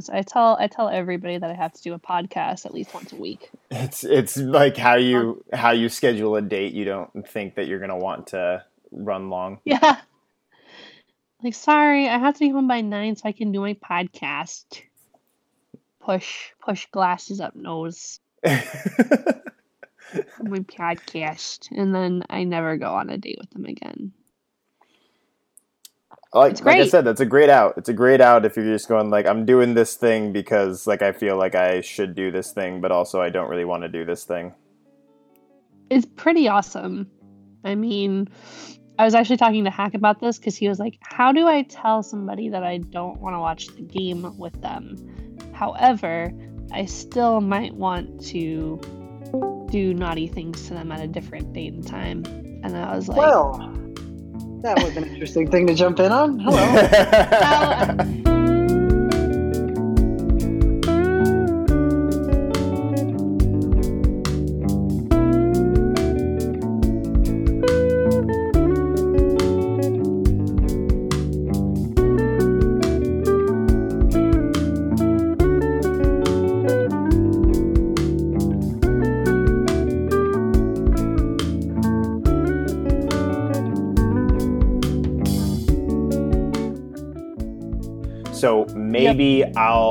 things. I tell I tell everybody that I have to do a podcast at least once a week. It's it's like how you how you schedule a date. You don't think that you're gonna want to run long. Yeah. Like, sorry, I have to be home by nine so I can do my podcast. Push push glasses up nose. my podcast, and then I never go on a date with them again. Like, It's like I said, that's a great out. It's a great out if you're just going like I'm doing this thing because like I feel like I should do this thing, but also I don't really want to do this thing. It's pretty awesome. I mean, I was actually talking to Hack about this because he was like, How do I tell somebody that I don't want to watch the game with them? However, I still might want to do naughty things to them at a different date and time. And I was like, Well, that was an interesting thing to jump in on. Hello.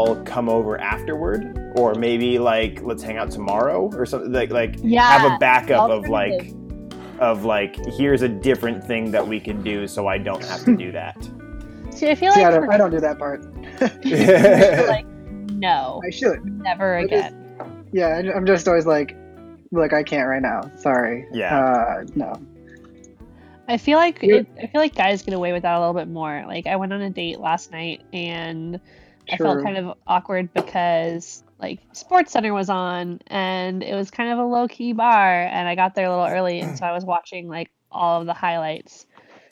I'll come over afterward, or maybe like let's hang out tomorrow or something. Like like Yeah, have a backup of like of like here's a different thing that we can do, so I don't have to do that. See, I feel See, like, I don't, I don't do that part. like, no, I should. never I just- again. Yeah, I- I'm just always like, like I can't right now. Sorry. Yeah. Uh, no. I feel like it, I feel like guys get away with that a little bit more. Like I went on a date last night and I felt kind of awkward because like Sports Center was on and it was kind of a low key bar and I got there a little early and so I was watching like all of the highlights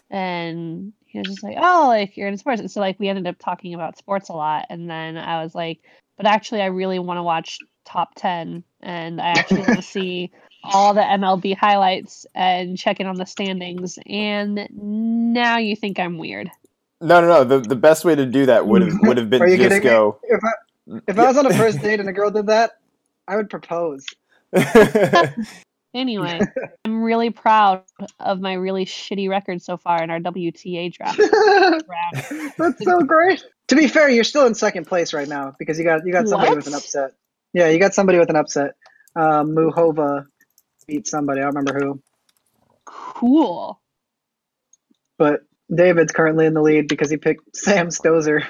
and he was just like, "Oh, like you're in sports." And so like we ended up talking about sports a lot and then I was like, "But actually I really want to watch top 10 and I actually want to see all the MLB highlights and check in on the standings. And now you think I'm weird. No, no, no. The the best way to do that would have would have been Are you just kidding me? go. If I, if I was on a first date and a girl did that, I would propose. Anyway, I'm really proud of my really shitty record so far in our WTA draft. That's so great. To be fair, you're still in second place right now because you got you got somebody with an upset. Yeah, you got somebody with an upset. Um, Muchova beat somebody. I don't remember who, Cool. but David's currently in the lead because he picked Sam Stosur,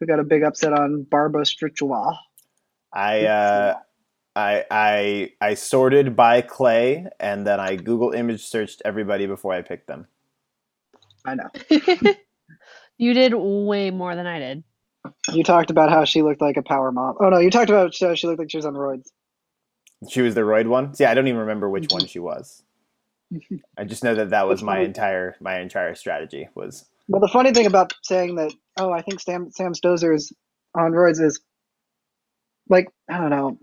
who got a big upset on Barbora Strycova. I uh, I I I sorted by clay, and then I Google image searched everybody before I picked them. I know. you did way more than I did. You talked about how she looked like a power mom. Oh no, you talked about how she looked like she was on roids. She was the roid one. See, I don't even remember which one she was. I just know that that was my entire my entire strategy was. Well, the funny thing about saying that, oh, I think Sam Sam Stosur is on roids is, like, I don't know,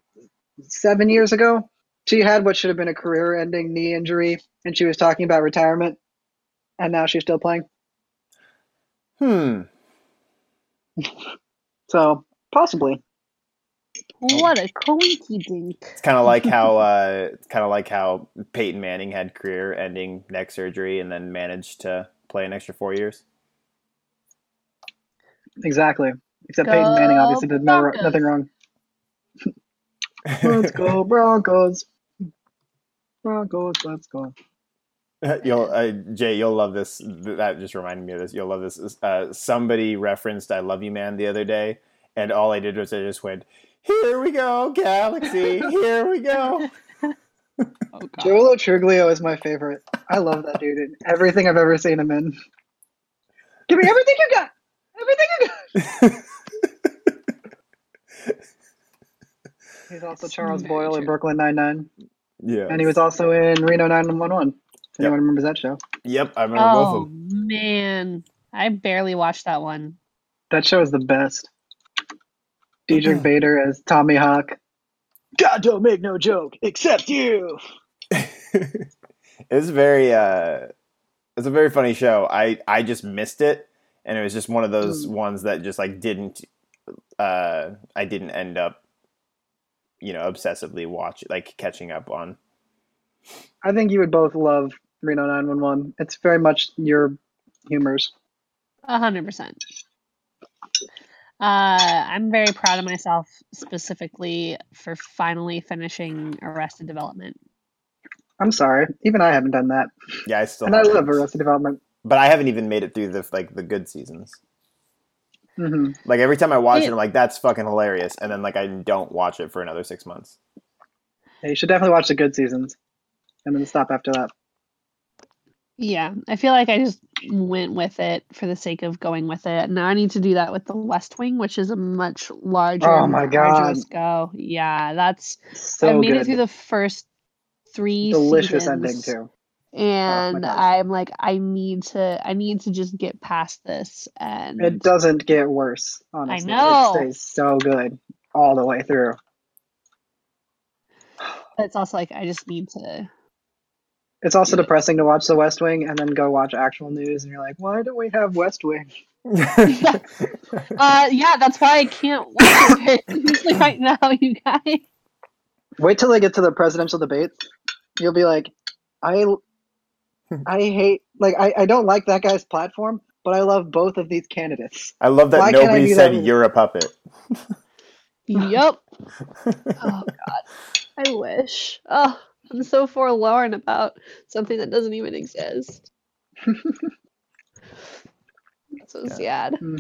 seven years ago, she had what should have been a career-ending knee injury, and she was talking about retirement, and now she's still playing. Hmm. So possibly, What a coinky dink. It's kind of like how uh, it's kind of like how Peyton Manning had career-ending neck surgery and then managed to play an extra four years. exactly. Except Go Peyton Manning obviously did no, nothing wrong. Let's go Broncos. Broncos, let's go. you'll uh, Jay, you'll love this. That just reminded me of this. You'll love this. Uh, somebody referenced "I love you, man" the other day, and all I did was I just went, "Here we go, Galaxy. Here we go." Oh, God. Joe Lo Truglio is my favorite. I love that dude in everything I've ever seen him in. Give me everything you got. Everything you got. He's also Charles Very Boyle in. Brooklyn Nine Nine, yeah. and he was also in Reno Nine One One. If anyone remembers that show? Yep, I remember both Oh, of them. Oh man. I barely watched that one. That show is the best. Diedrich Bader as Tommy Hawk. God don't make no joke, except you. it's very uh it's a very funny show i i just missed it and it was just one of those Mm. ones that just like didn't uh, I didn't end up, you know, obsessively watch like catching up on. I think you would both love Reno 911. It's very much your humors. A hundred percent. Uh, I'm very proud of myself specifically for finally finishing Arrested Development. I'm sorry, even I haven't done that, Yeah, I still. and I haven't. love Arrested Development. but I haven't even made it through the like the good seasons. hmm Like every time I watch it, Yeah. I'm like, "That's fucking hilarious," and then like I don't watch it for another six months. Yeah, you should definitely watch the good seasons, and then stop after that. Yeah, I feel like I just went with it for the sake of going with it. Now I need to do that with The West Wing, which is a much larger, Oh my arduous go. Yeah, that's So I made good, it through the first three delicious seasons, ending too. Oh and God. I'm like, I need to, I need to just get past this, and It doesn't get worse. Honestly, I know. it stays so good all the way through. it's also like I just need to. It's also Yeah. depressing to watch The West Wing and then go watch actual news, and you're like, why do we have West Wing? Uh, yeah, that's why I can't watch it right now, you guys. Wait till they get to the presidential debates. You'll be like, I, I hate like I, I don't like that guy's platform, but I love both of these candidates. I love that Why nobody said that? you're a puppet. Yep. Oh God, I wish. Oh, I'm so forlorn about something that doesn't even exist. so Yeah. sad. Hmm.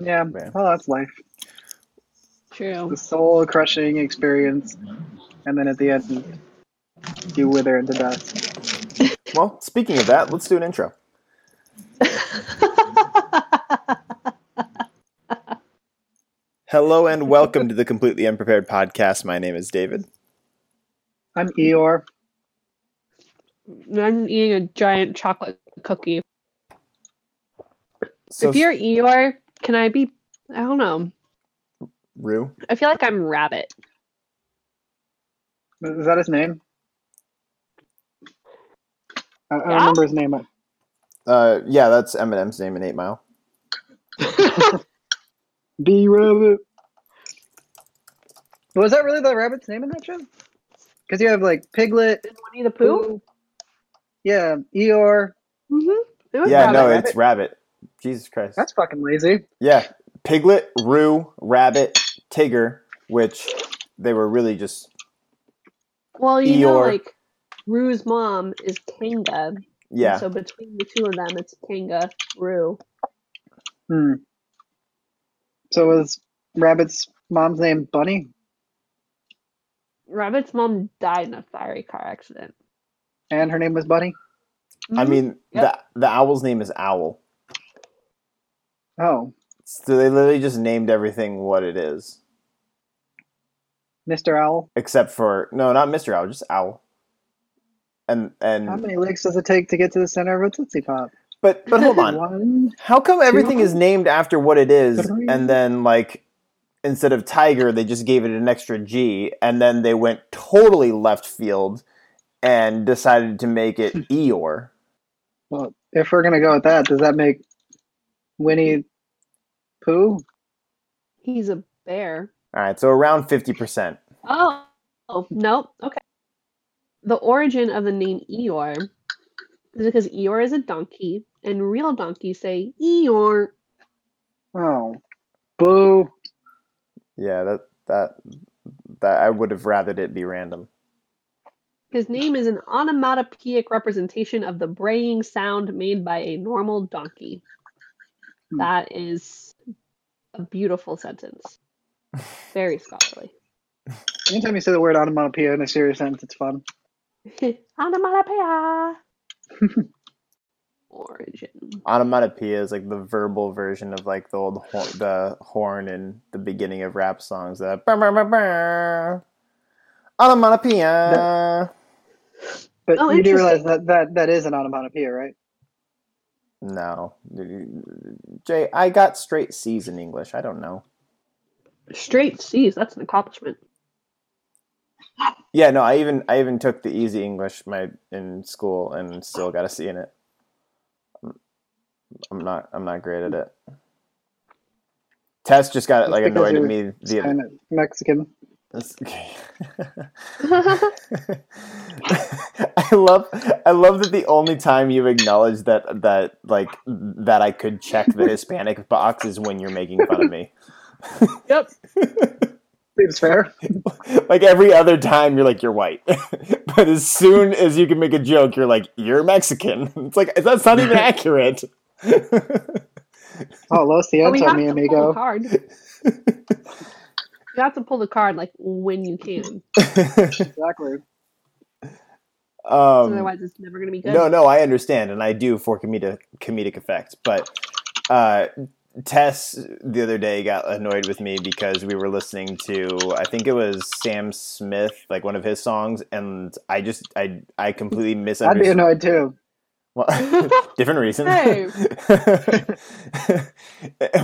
Yeah, Man. well, oh, that's life. True. The soul crushing experience, and then at the end, you wither into dust. Well, speaking of that, let's do an intro. Hello and welcome to the Completely Unprepared podcast. My name is David. I'm Eeyore. I'm eating a giant chocolate cookie. So, if you're Eeyore, can I be? I don't know. Roo, I feel like I'm Rabbit. Is that his name? I, I don't Yeah? remember his name. uh, yeah, that's Eminem's name in Eight Mile. B Rabbit. Was that really the rabbit's name in that show? Because you have like Piglet, Winnie the Pooh. Pooh, yeah, Eeyore. Mm-hmm. It Yeah, Rabbit. no, Rabbit. it's Rabbit. Jesus Christ. That's fucking lazy. Yeah, Piglet, Roo, Rabbit, Tigger, which they were really just Well, you know, like Roo's mom is Kanga. yeah. So between the two of them, it's Kanga, Roo. Hmm. So was Rabbit's mom's name Bunny? Rabbit's mom died in a fiery car accident. And her name was Bunny? I Mhm. mean, Yep. the the owl's name is Owl. Oh, So they literally just named everything what it is, Mr. Owl. except for no, not Mister Owl, just Owl. And and How many licks does it take to get to the center of a Tootsie Pop? But but hold on, One. how come everything is named after what it is, Three. and then like instead of Tiger, they just gave it an extra G, and then they went totally left field and decided to make it hmm. Eeyore. Well, if we're gonna go with that, does that make Winnie Pooh? He's a bear. All right, so around fifty percent. Oh, oh no. Okay. The origin of the name Eeyore is because Eeyore is a donkey, and real donkeys say Eeyore. Oh, boo! Yeah, that that that I would have rathered it be random. His name is an onomatopoeic representation of the braying sound made by a normal donkey. Hmm. That is a beautiful sentence. Very scholarly. Anytime you say the word onomatopoeia in a serious sentence, it's fun. Onomatopoeia. Origin. Onomatopoeia is like the verbal version of like the old hor- the horn in the beginning of rap songs. That onomatopoeia. But Oh, you do realize that, that that is an onomatopoeia, right? No, Jay, I got straight C's in English. I don't know. Straight C's. That's an accomplishment. Yeah, no, I even I even took the easy English my in school and still got a C in it. I'm- I'm not I'm not great at it. Tess just got Just like because annoyed at you're me. The, Hispanic, Mexican. That's- okay. I love I love that the only time you acknowledge that that like that I could check the Hispanic box is when you're making fun of me. yep. Seems fair. like every other time you're like you're white. but as soon as you can make a joke, you're like, you're Mexican. It's like that's not even accurate. Oh, Lo But we siento, mi to pull the amigo. card. you have to pull the card like when you can. Exactly. um, Otherwise, it's never gonna be good. No, no, I understand, and I do for comedic comedic effect. But uh, Tess the other day got annoyed with me because we were listening to I think it was Sam Smith, like one of his songs, and I just I I completely misunderstood. I'd be annoyed too. Well, different reason.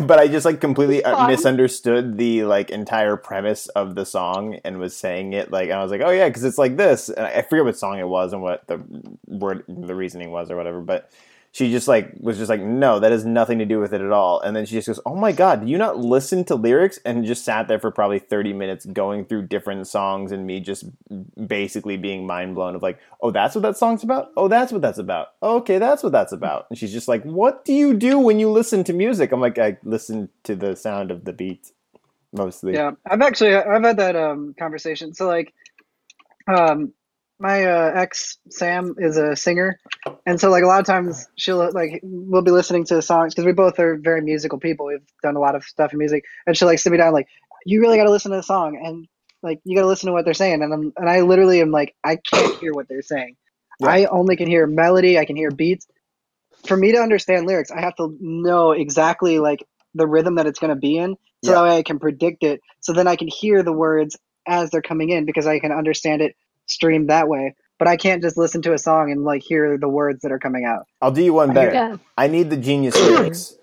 But I just like completely uh, misunderstood the like entire premise of the song and was saying it like I was like, oh yeah, because it's like this. And I forget what song it was and what the word the reasoning was or whatever. But she just like was just like, no, that has nothing to do with it at all. And then she just goes, oh my god, do you not listen to lyrics? And just sat there for probably thirty minutes going through different songs and me just basically being mind blown of like, oh, that's what that song's about. Oh, that's what that's about. okay, that's what that's about. And she's just like, what do you do when you listen to music? I'm like, I listen to the sound of the beat mostly. Yeah, I've actually I've had that um conversation. So like, um, my uh, ex Sam is a singer, and so like a lot of times she'll like we'll be listening to songs because we both are very musical people. We've done a lot of stuff in music, and she'll like sit me down like, you really got to listen to the song and like you got to listen to what they're saying, and I'm and I literally am like I can't hear what they're saying. Yeah. I only can hear melody. I can hear beats. For me to understand lyrics, I have to know exactly like the rhythm that it's going to be in, so Yeah. that way I can predict it. So then I can hear the words as they're coming in because I can understand it streamed that way. But I can't just listen to a song and like hear the words that are coming out. I'll do you one better. Yeah. I need the genius lyrics.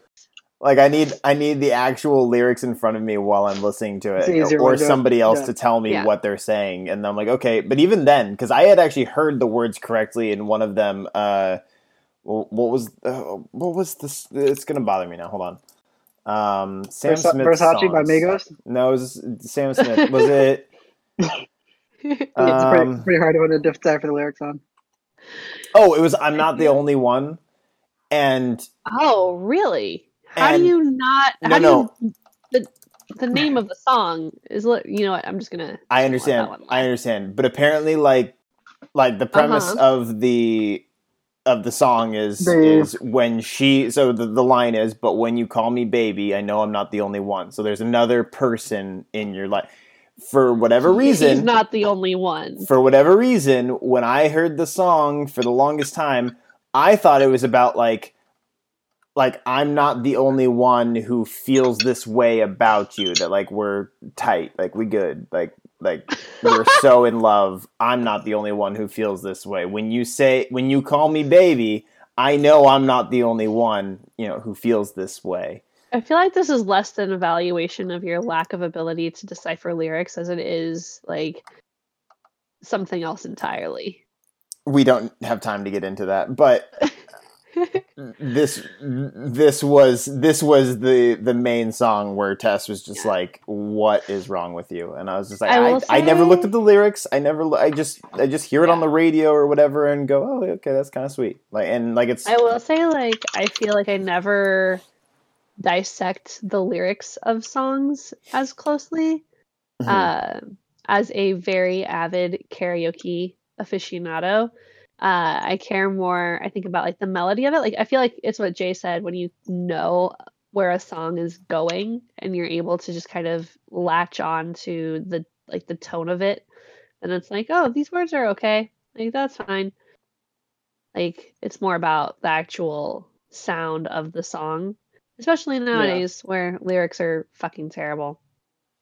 Like I need I need the actual lyrics in front of me while I'm listening to it, or somebody else yeah. to tell me Yeah. what they're saying, and I'm like, okay. But even then, because I had actually heard the words correctly in one of them. Uh, what was uh, what was this? It's gonna bother me now. Hold on. Um, Sam Versa- Smith. Versace by. Migos. No, it was Sam Smith. Was it? it's pretty, Um, pretty hard to decipher the lyrics on. oh, it was. I'm not the only one. And oh, really? How And- do you not? No, how do no. you, the the name of the song is. li- You know what? I'm just gonna. I understand. I understand. But apparently, like, like the premise Uh-huh. of the of the song is The- is when she. So the the line is, "But when you call me baby, I know I'm not the only one." So there's another person in your life. For whatever He's reason, not the only one. for whatever reason, when I heard the song for the longest time, I thought it was about like like I'm not the only one who feels this way about you that like we're tight, like we good, like like we're so in love. I'm not the only one who feels this way. When you say when you call me baby, I know I'm not the only one, you know, who feels this way. I feel like this is less an evaluation of your lack of ability to decipher lyrics as it is like something else entirely. We don't have time to get into that, but this this was this was the the main song where Tess was just like, "What is wrong with you?" And I was just like, I "I, will I, never looked at the lyrics. I never. I just I just hear it on the radio or whatever and go, oh, okay, that's kind of sweet." Like and like it's I will say, like, I feel like I never dissect the lyrics of songs as closely. Mhm. Uh, as a very avid karaoke aficionado, uh, I care more. I think about like the melody of it. Like, I feel like it's what Jay said when you know where a song is going and you're able to just kind of latch on to the like the tone of it, and it's like, oh, these words are okay. Like that's fine. Like it's more about the actual sound of the song, especially nowadays where lyrics are fucking terrible.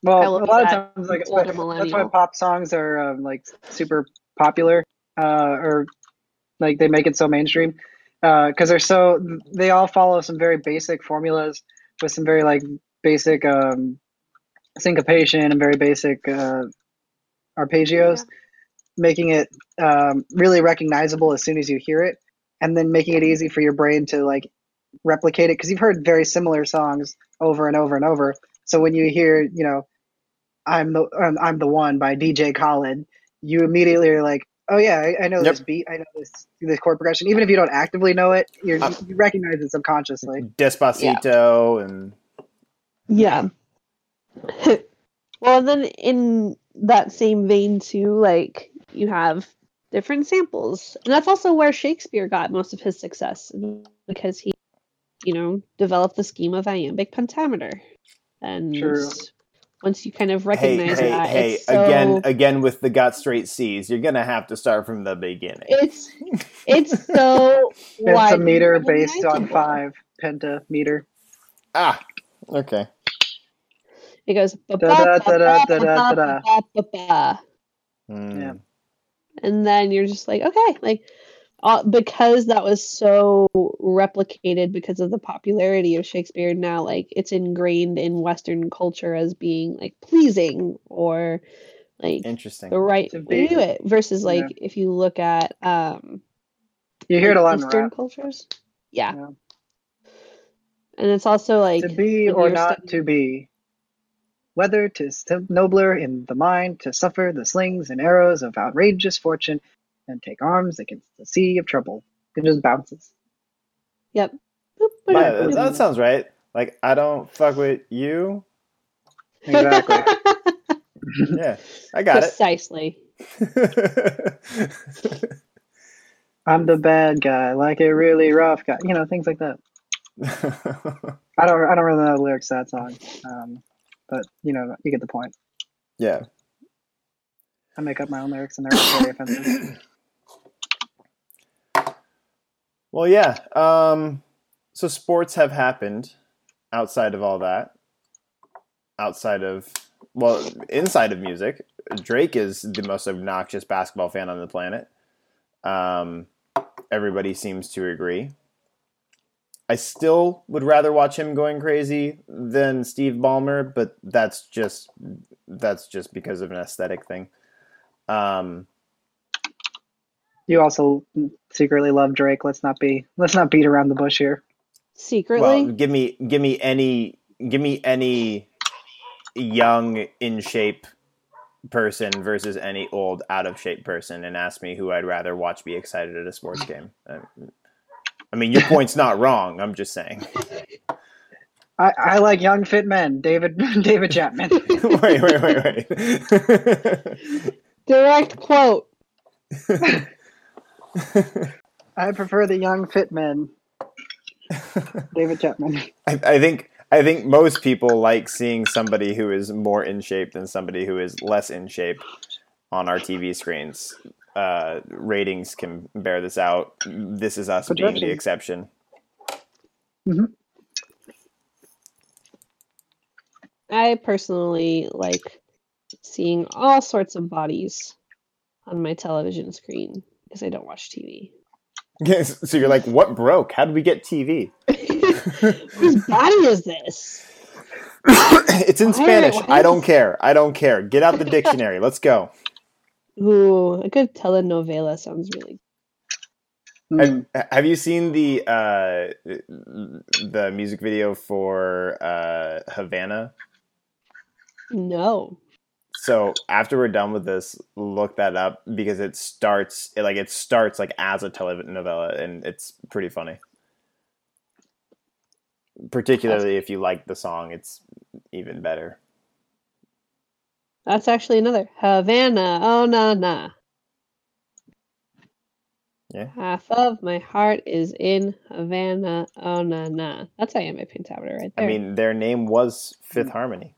Well, a lot of times, like that's why pop songs are um, like super popular, uh, or like they make it so mainstream because they're so they all follow some very basic formulas with some very like basic um, syncopation and very basic uh, arpeggios, making it um, really recognizable as soon as you hear it, and then making it easy for your brain to like replicate it because you've heard very similar songs over and over and over. So when you hear, you know, I'm the um, I'm the one by DJ Khaled, you immediately are like, oh yeah, I, I know Yep. this beat, I know this this chord progression. Even if you don't actively know it, you're, Uh, you recognize it subconsciously. Despacito and Yeah. well, then in that same vein too, like you have different samples, and that's also where Shakespeare got most of his success because he, you know, develop the scheme of iambic pentameter, and True. once you kind of recognize hey, that, hey, it's so, again, again with the got straight C's, you're gonna have to start from the beginning. it's it's so It's a meter based on recognizable. five pentameter. Ah, okay. It goes. Yeah. and then you're just like okay like uh, because that was so replicated because of the popularity of shakespeare now like it's ingrained in western culture as being like pleasing or like Interesting. the right To way to do it versus like yeah. if you look at um You hear it a lot in eastern rap. cultures yeah. Yeah. and it's also like to be or not studying- to be. Whether 'tis st- nobler in the mind to suffer the slings and arrows of outrageous fortune and take arms against the sea of trouble. It just bounces. yep Boop, boop, Yeah, boop, that, that sounds right. Like I don't fuck with you. Exactly. Yeah, I got precisely it. I'm the bad guy, like a really rough guy. You know, things like that. I don't I don't really know the lyrics to that song. Um, but you know, you get the point. yeah. I make up my own lyrics and they're very offensive. Well, yeah. Um, so sports have happened outside of all that. Outside of, well, inside of music, Drake is the most obnoxious basketball fan on the planet. Um, everybody seems to agree. I still would rather watch him going crazy than Steve Ballmer, but that's just that's just because of an aesthetic thing. Um, You also secretly love Drake. Let's not be let's not beat around the bush here. secretly Well, give me give me any give me any young in shape person versus any old out of shape person and ask me who I'd rather watch be excited at a sports game. Uh, I mean, your point's not wrong. I'm just saying. I, I like young fit men. David David Chapman. wait, wait, wait, wait. direct quote I prefer the young fit men. David Chapman. I, I think I think most people like seeing somebody who is more in shape than somebody who is less in shape on our TV screens. Uh, ratings can bear this out. This is us being the Projection. exception. I personally like seeing all sorts of bodies on my television screen because I don't watch TV. Yes. So you're like, what broke? How did we get TV? Whose body is this? it's in Why- Spanish. why I don't is- care. I don't care. Get out the dictionary. Let's go. Ooh, a good telenovela sounds really. Hmm. Have, have you seen the uh, the music video for uh, Havana? No. So after we're done with this, look that up because it starts it, like it starts like as a telenovela, and it's pretty funny. Particularly if you like the song, it's even better. That's actually another Havana. Oh na na. Yeah. Half of my heart is in Havana. Oh na na. That's iambic pentameter right there. I mean, their name was Fifth mm. Harmony.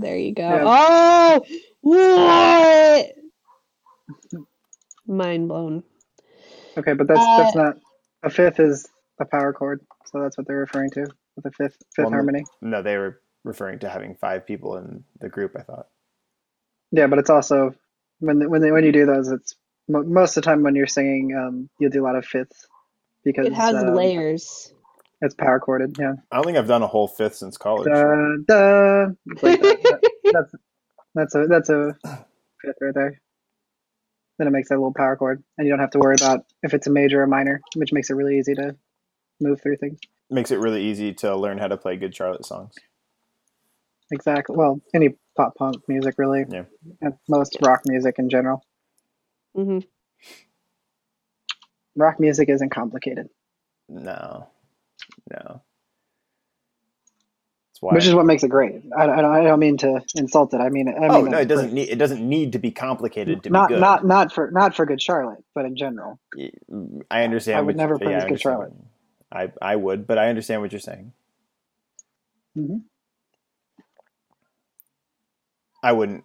There you go. Yeah. Oh, what? Mind blown. Okay, but that's Uh, that's not a fifth is a power chord, so that's what they're referring to with the fifth fifth Well, harmony. No, they were referring to having five people in the group. I thought. Yeah, but it's also when when they, when you do those, it's most of the time when you're singing, um, you'll do a lot of fifths because It has um, layers. It's power chorded. Yeah. I don't think I've done a whole fifth since college. Da, da. Like that. That- that's that's a that's a fifth right there. Then it makes that little power chord, and you don't have to worry about if it's a major or minor, which makes it really easy to move through things. makes it really easy to learn how to play good Charlotte songs. Exactly. Well, any pop punk music, really. Yeah. And most rock music in general. hmm Rock music isn't complicated, No, no. That's why. which is what makes it great. I, I, don't- I don't mean to insult it. I mean, I oh no, it doesn't great. need it doesn't need to be complicated to not be good. not not for not for Good Charlotte, but in general. I understand. I would never yeah, praise I Good Charlotte. I I would, but I understand what you're saying. hmm I wouldn't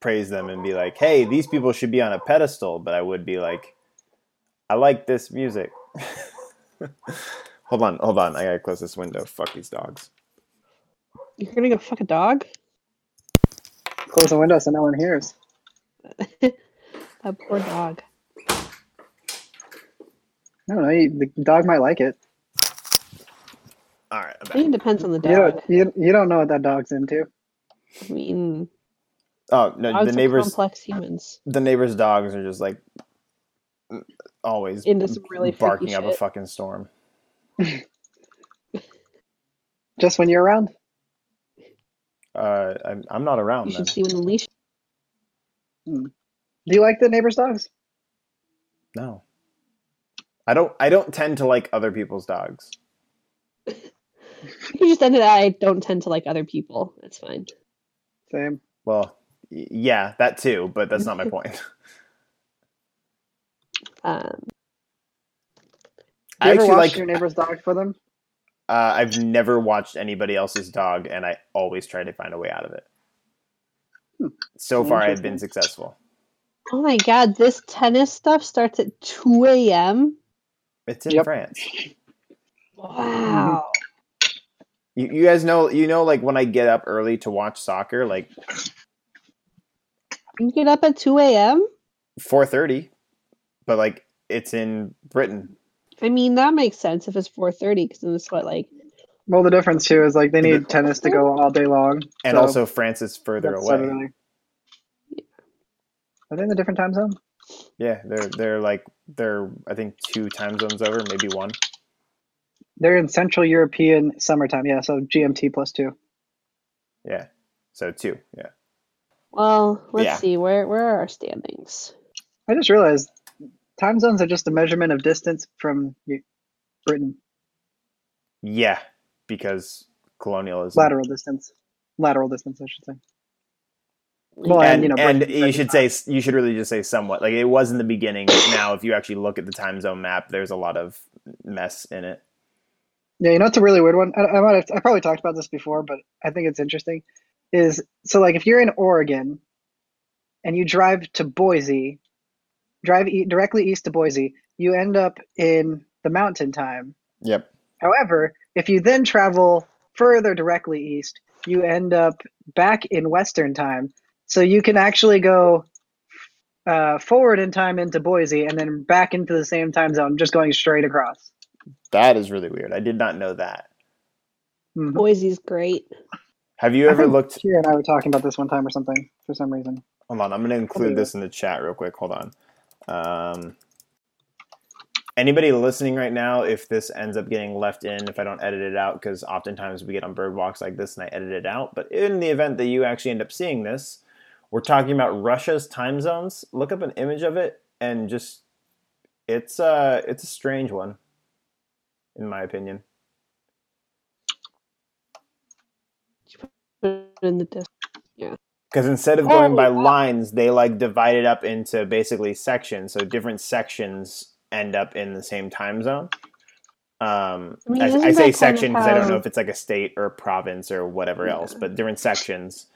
praise them and be like, "Hey, these people should be on a pedestal," but I would be like, "I like this music." hold on, hold on. I gotta close this window. Fuck these dogs. You're gonna go fuck a dog? Close the window so no one hears. that poor dog. I don't know. You, the dog might like it. All right, I'm think it depends on the You dog. don't, you, you don't know what that dog's into. I mean, Oh no, dogs the neighbors, complex humans. the neighbors' dogs are just like always Into some really barking up a fucking storm. Just when you're around. Uh, I'm I'm not around You then. should see when the leash. Do you like the neighbor's dogs? No, I don't. I don't tend to like other people's dogs. You just ended. I don't tend to like other people. That's fine. Same. Well, y- yeah, that too, but that's not my point. Um, Do you I ever actually watch like. your neighbor's dog for them? Uh, I've never watched anybody else's dog, and I always try to find a way out of it. Hmm. So far, I've been successful. oh my god, this tennis stuff starts at two a.m. It's in Yep. France. Wow. You, you guys know, you know, like when I get up early to watch soccer, like You get up at two a.m. four thirty, but like it's in Britain. I mean, that makes sense if it's four thirty because then it's what like Well, the difference too is like they need mm-hmm. tennis to go all day long. And so also, France is further away. sort Are they in a different time zone? Yeah, they're they're like they're I think two time zones over, maybe one. They're in Central European summertime. Yeah, so GMT plus two. Yeah, so two. Yeah, Well, let's Yeah. see where where are our standings. I just realized time zones are just a measurement of distance from Britain. yeah, because colonialism. Lateral distance. Lateral distance, I should say. Well, and and, you know, and you should say you should really just say somewhat like it was in the beginning. but Now, if you actually look at the time zone map, there's a lot of mess in it. Yeah, you know it's a really weird one. I, I might have, I probably talked about this before, but I think it's interesting. Is so like if you're in Oregon and you drive to Boise, drive e- directly east to Boise, you end up in the mountain time. Yep. However, if you then travel further directly east, you end up back in Western time. So you can actually go uh, forward in time into Boise and then back into the same time zone, just going straight across. That is really weird. I did not know that. Mhm. Boise's great. Have you I ever think looked? Kira and I were talking about this one time or something for some reason. Hold on, I'm going to include this in the chat real quick. Hold on. Um, anybody listening right now, if this ends up getting left in, if I don't edit it out, because oftentimes we get on bird walks like this and I edit it out. But in the event that you actually end up seeing this, we're talking about Russia's time zones. Look up an image of it and just it's uh it's a strange one, in my opinion. In the disc. Because instead of going by lines, they like divide it up into basically sections. So different sections end up in the same time zone. Um, I mean, I, I say kind of section because I don't know if it's like a state or a province or whatever else, but different sections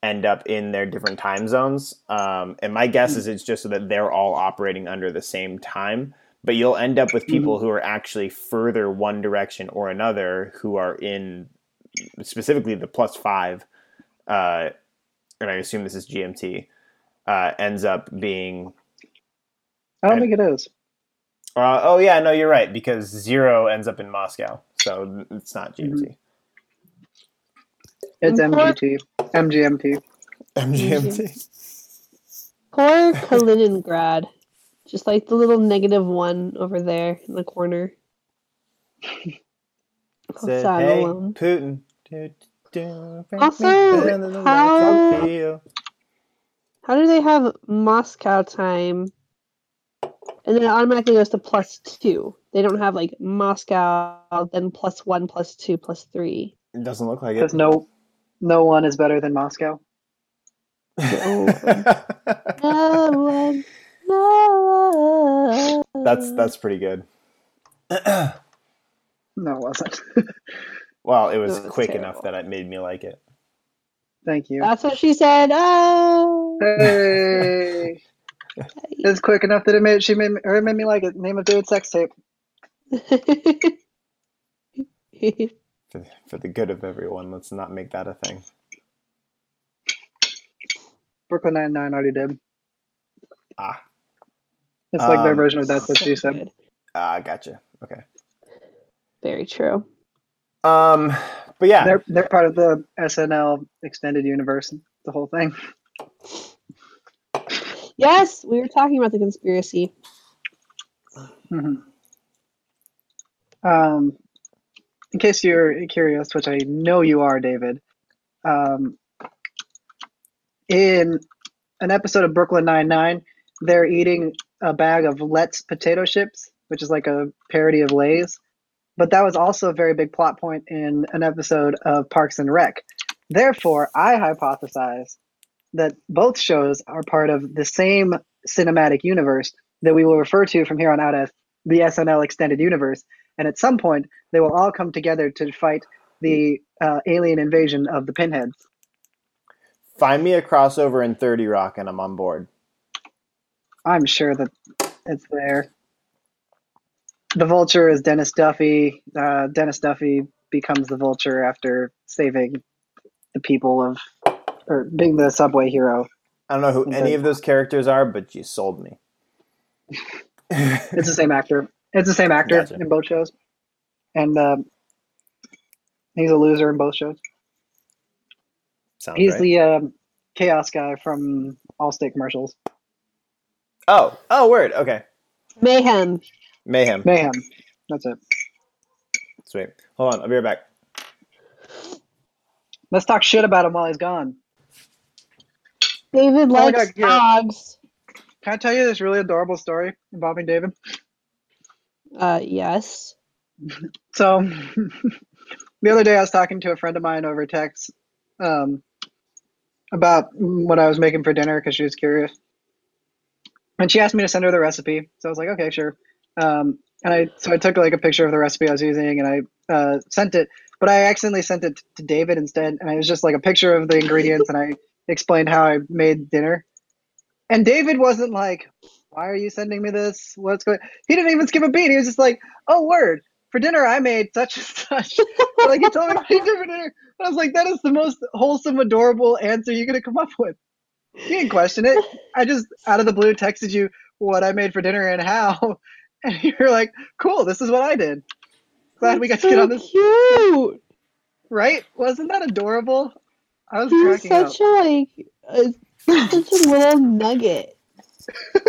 end up in their different time zones. Um, and my guess Hmm. is it's just so that they're all operating under the same time. But you'll end up with Hmm. people who are actually further one direction or another who are in specifically the plus five. Uh, and I assume this is GMT, uh, ends up being. I don't And- think it is. Uh, oh yeah, no, you're right because zero ends up in Moscow, so it's not GMT. It's. MGT. MGMT. MGMT. Poor Kaliningrad. Just like the little negative one over there in the corner. Said, hey, alone. Putin. do, do, Also, me down to the how- How do they have Moscow time? And then it automatically goes to plus two. They don't have like Moscow, then plus one, plus two, plus three. It doesn't look like Because it. no, no one is better than Moscow. No one, no one. that's that's pretty good. No, it wasn't. well, it was No, it's quick terrible. enough that it made me like it. Thank you. That's what she said. Oh. Hey, it's quick enough that it made she made me, or it made me like it. Name of David sex tape. For, for the good of everyone, let's not make that a thing. Brooklyn Nine Nine already did. Ah, It's like their Um, version of that's what So she said. good. ah, gotcha. Okay. Very true. Um, but yeah, They're they're part of the SNL extended universe. The whole thing. Yes, we were talking about the conspiracy. hmm Um, in case you're curious, which I know you are, David, um, in an episode of Brooklyn Nine Nine, they're eating a bag of Let's potato chips, which is like a parody of Lay's. But that was also a very big plot point in an episode of Parks and Rec. Therefore, I hypothesize that both shows are part of the same cinematic universe that we will refer to from here on out as the SNL extended universe. And at some point, they will all come together to fight the uh, alien invasion of the pinheads. find me a crossover in Thirty Rock, and I'm on board. I'm sure that it's there. The vulture is Dennis Duffy. Uh, Dennis Duffy becomes the vulture after saving the people of, or being the subway hero. I don't know who any of those characters are, but you sold me. It's the same actor. It's the same actor Gotcha. in both shows, and um, he's a loser in both shows. Sounds He's right. the um, chaos guy from Allstate commercials. oh, oh, word. Okay, Mayhem. Mayhem. Mayhem. That's it. Sweet. Hold on, I'll be right back. Let's talk shit about him while he's gone. David my likes God, yeah. dogs. Can I tell you this really adorable story involving David? Uh, yes. So, the other day I was talking to a friend of mine over text um, about what I was making for dinner because she was curious. And she asked me to send her the recipe. So I was like, okay, sure. Um, and I so I took like a picture of the recipe I was using and I uh, sent it, but I accidentally sent it to David instead. And it was just like a picture of the ingredients and I explained how I made dinner. And David wasn't like, why are you sending me this? What's going? He didn't even skip a beat. He was just like, oh, word. For dinner, I made such and such. like he told me what he did for dinner. I was like, that is the most wholesome, adorable answer you're gonna come up with. You didn't question it. I just out of the blue texted you what I made for dinner and how, and you're like, cool. This is what I did. Glad we got That's to get on this. Cute. Right? Wasn't that adorable? I was He's cracking up. such a like a, such a little nugget.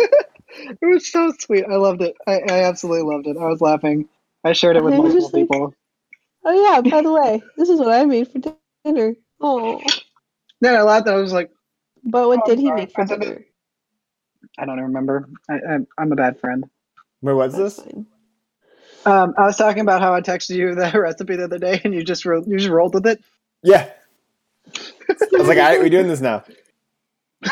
It was so sweet. I loved it. I, I absolutely loved it. I was laughing. I shared it with multiple just like- people. Oh yeah, by the way, this is what I made for dinner. Oh, Then I laughed. I was like, but what Oh, did he make for I dinner? I don't remember. I, I, I'm a bad friend. Where was That's this? fine. Um, I was talking about how I texted you the recipe the other day, and you just ro- you just rolled with it. Yeah. I was like, all right, we're doing this now.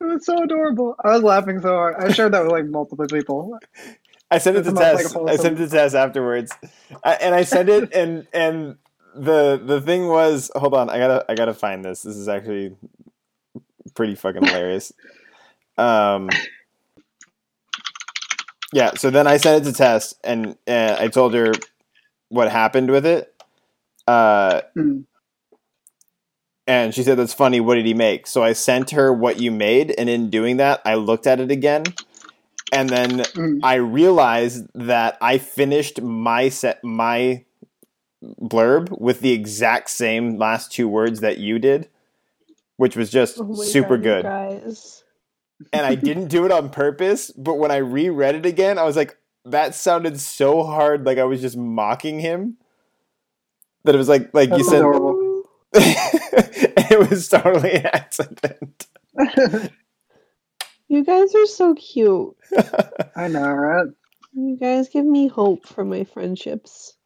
It was so adorable. I was laughing so hard. I shared that with like multiple people. I sent it to Tess. like, I sent it to Tess afterwards, I, and I sent it, and and the the thing was, hold on, I gotta I gotta find this. This is actually pretty fucking hilarious. Um, yeah. So then I sent it to Tess, and uh, I told her what happened with it. Uh, Hmm. and she said, "That's funny. What did he make?" So I sent her what you made, and in doing that, I looked at it again, and then Mm. I realized that I finished my set my blurb with the exact same last two words that you did, which was just Oh super God, good. guys. And I didn't do it on purpose, but when I reread it again, I was like, that sounded so hard, like I was just mocking him. That it was like like you said, it was totally an accident. You guys are so cute. I know, right? You guys give me hope for my friendships.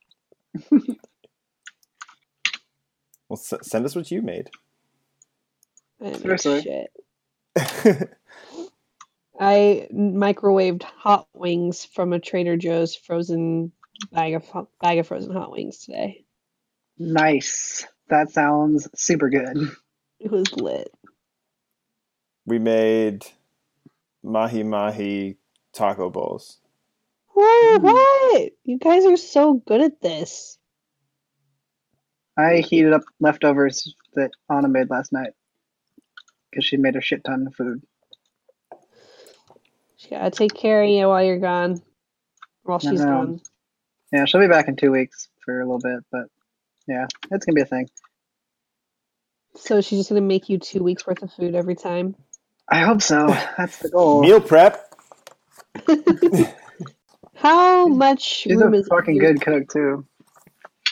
Well, s- send us what you made. I Seriously. shit. I microwaved hot wings from a Trader Joe's frozen bag of hot, bag of frozen hot wings today. Nice. That sounds super good. It was lit. we made mahi mahi taco bowls. What? Mm. What? You guys are so good at this. I heated up leftovers that Anna made last night because she made a shit ton of food. She gotta take care of you while you're gone. While she's uh-huh. gone. Yeah, she'll be back in two weeks for a little bit, but yeah, it's gonna be a thing. So she's just gonna make you two weeks worth of food every time. I hope so. That's the goal. Meal prep. How much She's room a is fucking your- good cook too.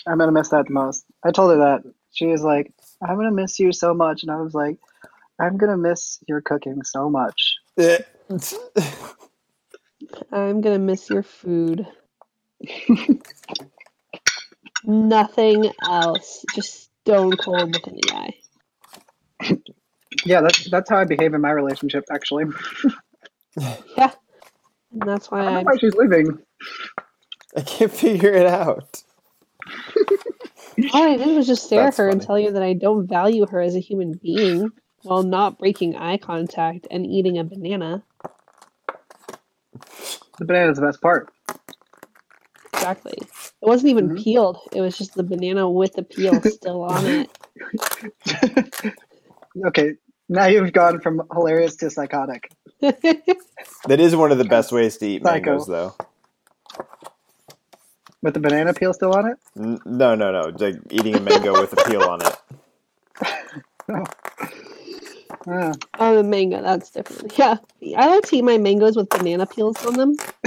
I'm gonna miss that the most. I told her that. She was like, "I'm gonna miss you so much," and I was like, "I'm gonna miss your cooking so much." Eh, I'm gonna miss your food. Nothing else. Just stone cold look in the eye. Yeah, that's that's how I behave in my relationship. Actually, Yeah. And that's why I don't know I'm why she's leaving. I can't figure it out. all I did was just stare That's at her and tell you that I don't value her as a human being while not breaking eye contact and eating a banana. The banana's the best part. Exactly. It wasn't even Mhm. peeled. It was just the banana with the peel still on it. okay, now you've gone from hilarious to psychotic. That is one of the best ways to eat Psycho. mangoes, though. With the banana peel still on it? N- No, no, no. Like eating a mango with a peel on it. Ah. oh, the mango. That's different. Yeah. I like to eat my mangoes with banana peels on them.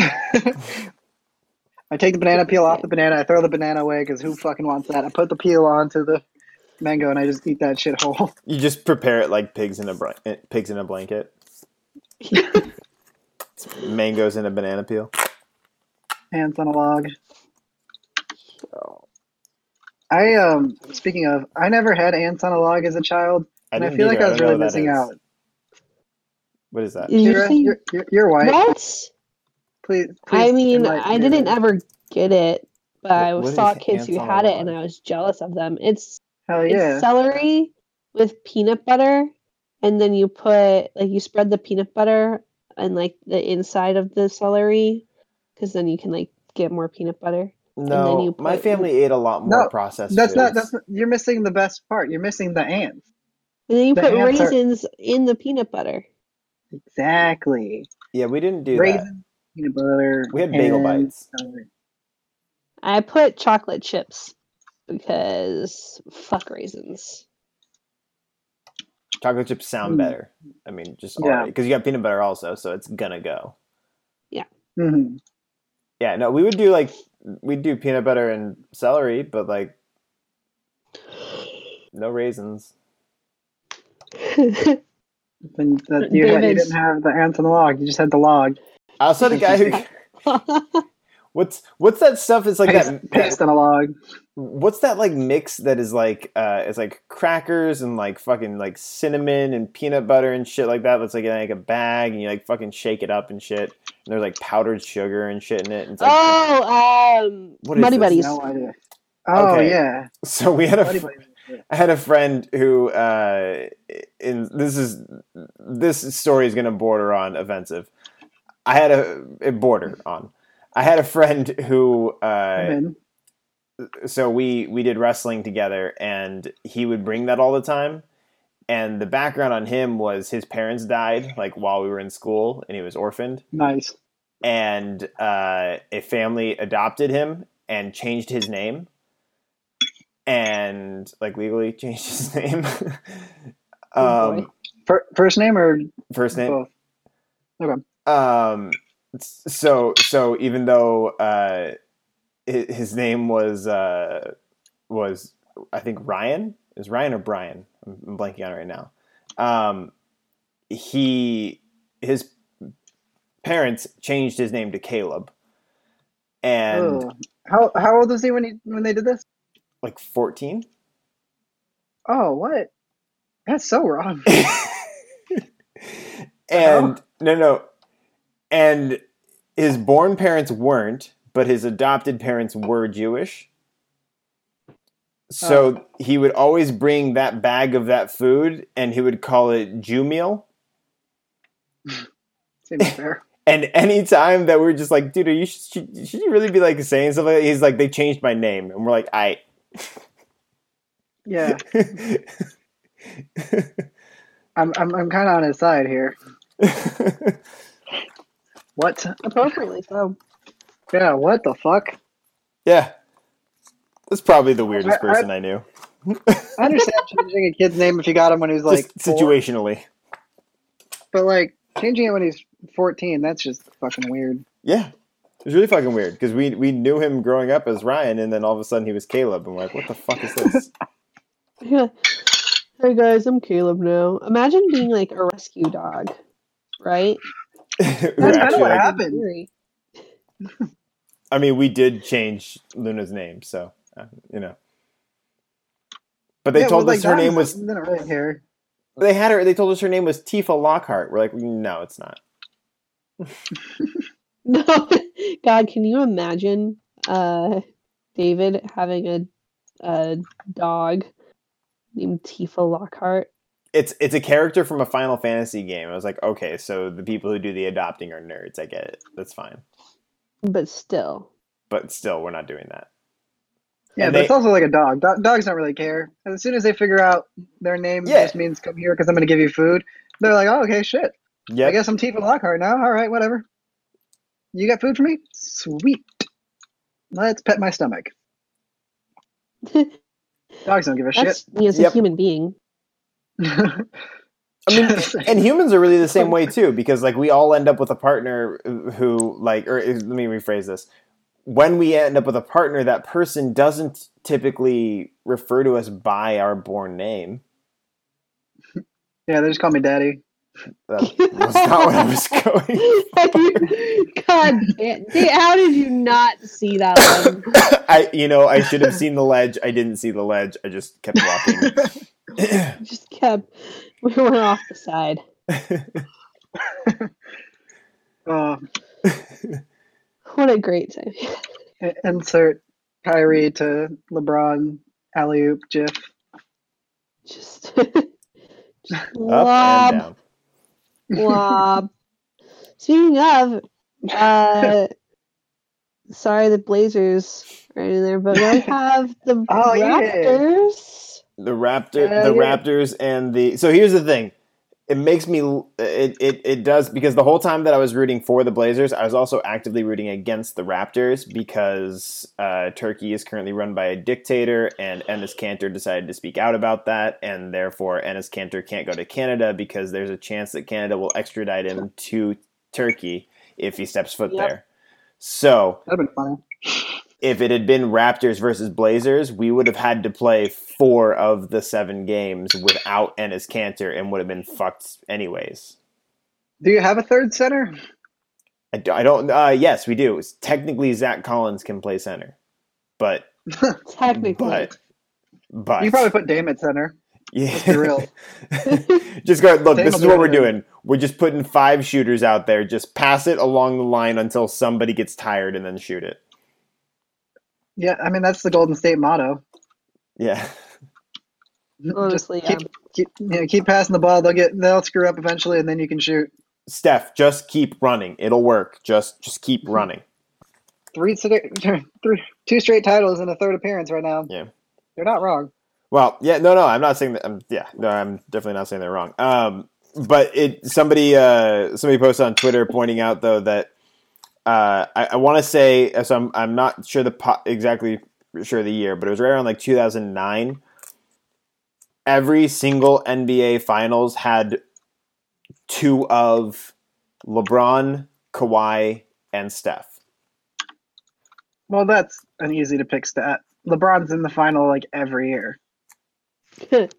I take the banana peel off the banana. I throw the banana away because who fucking wants that? I put the peel onto the mango and I just eat that shit whole. You just prepare it like pigs in a br- eh, pigs in a blanket. Mangoes in a banana peel. Ants on a log. I um speaking of, I never had ants on a log as a child, and I, didn't feel like. I was don't really missing out. What is that? Did you Kira, see- you're, you're, you're white. What? Please, please I mean, I didn't ever get it, but I What- what saw kids who ants on a had it and? I was jealous of them. It's Hell it's celery with peanut butter, and then you put like you spread the peanut butter and like the inside of the celery, because then you can like get more peanut butter. then No, you my family ate a lot more No, processed. That's not. That's not, you're missing the best part. You're missing the ants. And then you The put ants are- raisins in the peanut butter. Exactly. Yeah, we didn't do that. Peanut butter. We had bagel bites. celery. I put chocolate chips because fuck raisins. Chocolate chips sound Mm. better. I mean, just Yeah. because you got peanut butter also, so it's gonna go. Mhm. Yeah, no, we would do like we'd do peanut butter and celery, but like no raisins. Then that you, had, you didn't have the ants on the log. You just had the log. I also the guy who what's what's that stuff? It's like Paste, that. paste on a log. What's that like mix that is like uh it's like crackers and like fucking like cinnamon and peanut butter and shit like that. That's like in like a bag and you like fucking shake it up and shit. And there's like powdered sugar and shit in it. And it's like, oh, um, What is Muddy this? Buddies. No idea. Oh Okay. yeah. So we had a Buddy fr- buddies. I had a friend who, uh, in this is this story is going to border on offensive. I had a it border on. I had a friend who, uh, so we we did wrestling together, and he would bring that all the time. And the background on him was his parents died like while we were in school, and he was orphaned. Nice. And uh, a family adopted him and changed his name and like legally changed his name. Oh, um, Fir- first name or first name. both? Um, so so even though uh, his name was uh, was I think Ryan is Ryan or Brian. I'm blanking on it right now. Um, he his parents changed his name to Caleb, and Oh. How how old was he when he when they did this? Like fourteen. Oh, what? That's so wrong. and no, no, and his born parents weren't, but his adopted parents were Jewish. So oh. he would always bring that bag of that food, and he would call it Jew meal. Seems fair. And anytime that we're just like, dude, are you should, should you really be like saying something? Like? He's like, they changed my name, and we're like, I. Yeah, I'm I'm I'm kind of on his side here. What? Appropriately so. Yeah, what the fuck? yeah, that's probably the weirdest I- I- person I knew. I understand changing a kid's name if you got him when he was like Just four, situationally. but like changing it when he's 14, that's just fucking weird. Yeah. It was really fucking weird because we we knew him growing up as Ryan, and then all of a sudden he was Caleb, and we're like, what the fuck is this? Yeah. Hey guys, I'm Caleb now. Imagine being like a rescue dog, right? That's kinda what like- happened. I mean, we did change Luna's name, so uh, you know. But they Yeah, told well, us like, her name was. They don't really. They had her. They told us her name was Tifa Lockhart. We're like, no, it's not. No, God, can you imagine uh, David having a a dog named Tifa Lockhart? It's it's a character from a Final Fantasy game. I was like, okay, so the people who do the adopting are nerds. I get it. That's fine. But still, But still, we're not doing that. Yeah, And but they- it's also like a dog. Do- dogs don't really care. As soon as they figure out their name Yeah. just means come here because I'm going to give you food, they're like, oh, okay, shit. Yeah. I guess I'm Tifa Lockhart now. All right, whatever. You got food for me? Sweet. Let's pet my stomach. Dogs don't give a that's me as Yep. a human being. I mean, and humans are really the same way too, because like we all end up with a partner who, like, or let me rephrase this: when we end up with a partner, that person doesn't typically refer to us by our born name. yeah, they just call me daddy. That was not what I was going. God, damn, how did you not see that one? I, you know, I should have seen the ledge. I didn't see the ledge. I just kept walking. Just kept. We were off the side. Uh, What a great time. insert Kyrie to LeBron alley oop gif. Just, just Up lob, and down. Lob. Speaking of, uh, sorry, the Blazers are in there, but we have the Oh, yeah. Raptors. The Raptor, Yeah, the yeah. Raptors, and the. So here's the thing. It makes me. It, it it does because the whole time that I was rooting for the Blazers, I was also actively rooting against the Raptors because uh, Turkey is currently run by a dictator, and Enes Kanter decided to speak out about that, and therefore Enes Kanter can't go to Canada because there's a chance that Canada will extradite him to Turkey if he steps foot Yep. there. So That'd been funny. If it had been Raptors versus Blazers, we would have had to play four of the seven games without Enes Kanter and would have been fucked anyways. Do you have a third center? I, do- I don't. Uh, yes, we do. It's- technically, Zach Collins can play center, but Technically, but but You probably put Dame at center. yeah. Real. just go. Look, Dame this is what we're doing. We're just putting five shooters out there. Just pass it along the line until somebody gets tired, and then shoot it. Yeah, I mean that's the Golden State motto. Yeah. honestly, Just yeah. keep, keep, you know, keep passing the ball. They'll get they'll screw up eventually, and then you can shoot Steph, just keep running. It'll work. Just just keep Mm-hmm. running. three, straight- two straight titles and a third appearance right now. Yeah. They're not wrong. Well, yeah, no, no, I'm not saying that. I'm, yeah, no, I'm definitely not saying they're wrong. Um, but it somebody uh, somebody posted on Twitter pointing out though that uh, I, I want to say so. I'm I'm not sure the po- exactly sure the year, but it was right around like 2009. Every single NBA Finals had two of LeBron, Kawhi, and Steph. Well, that's an easy to pick stat. LeBron's in the final like every year.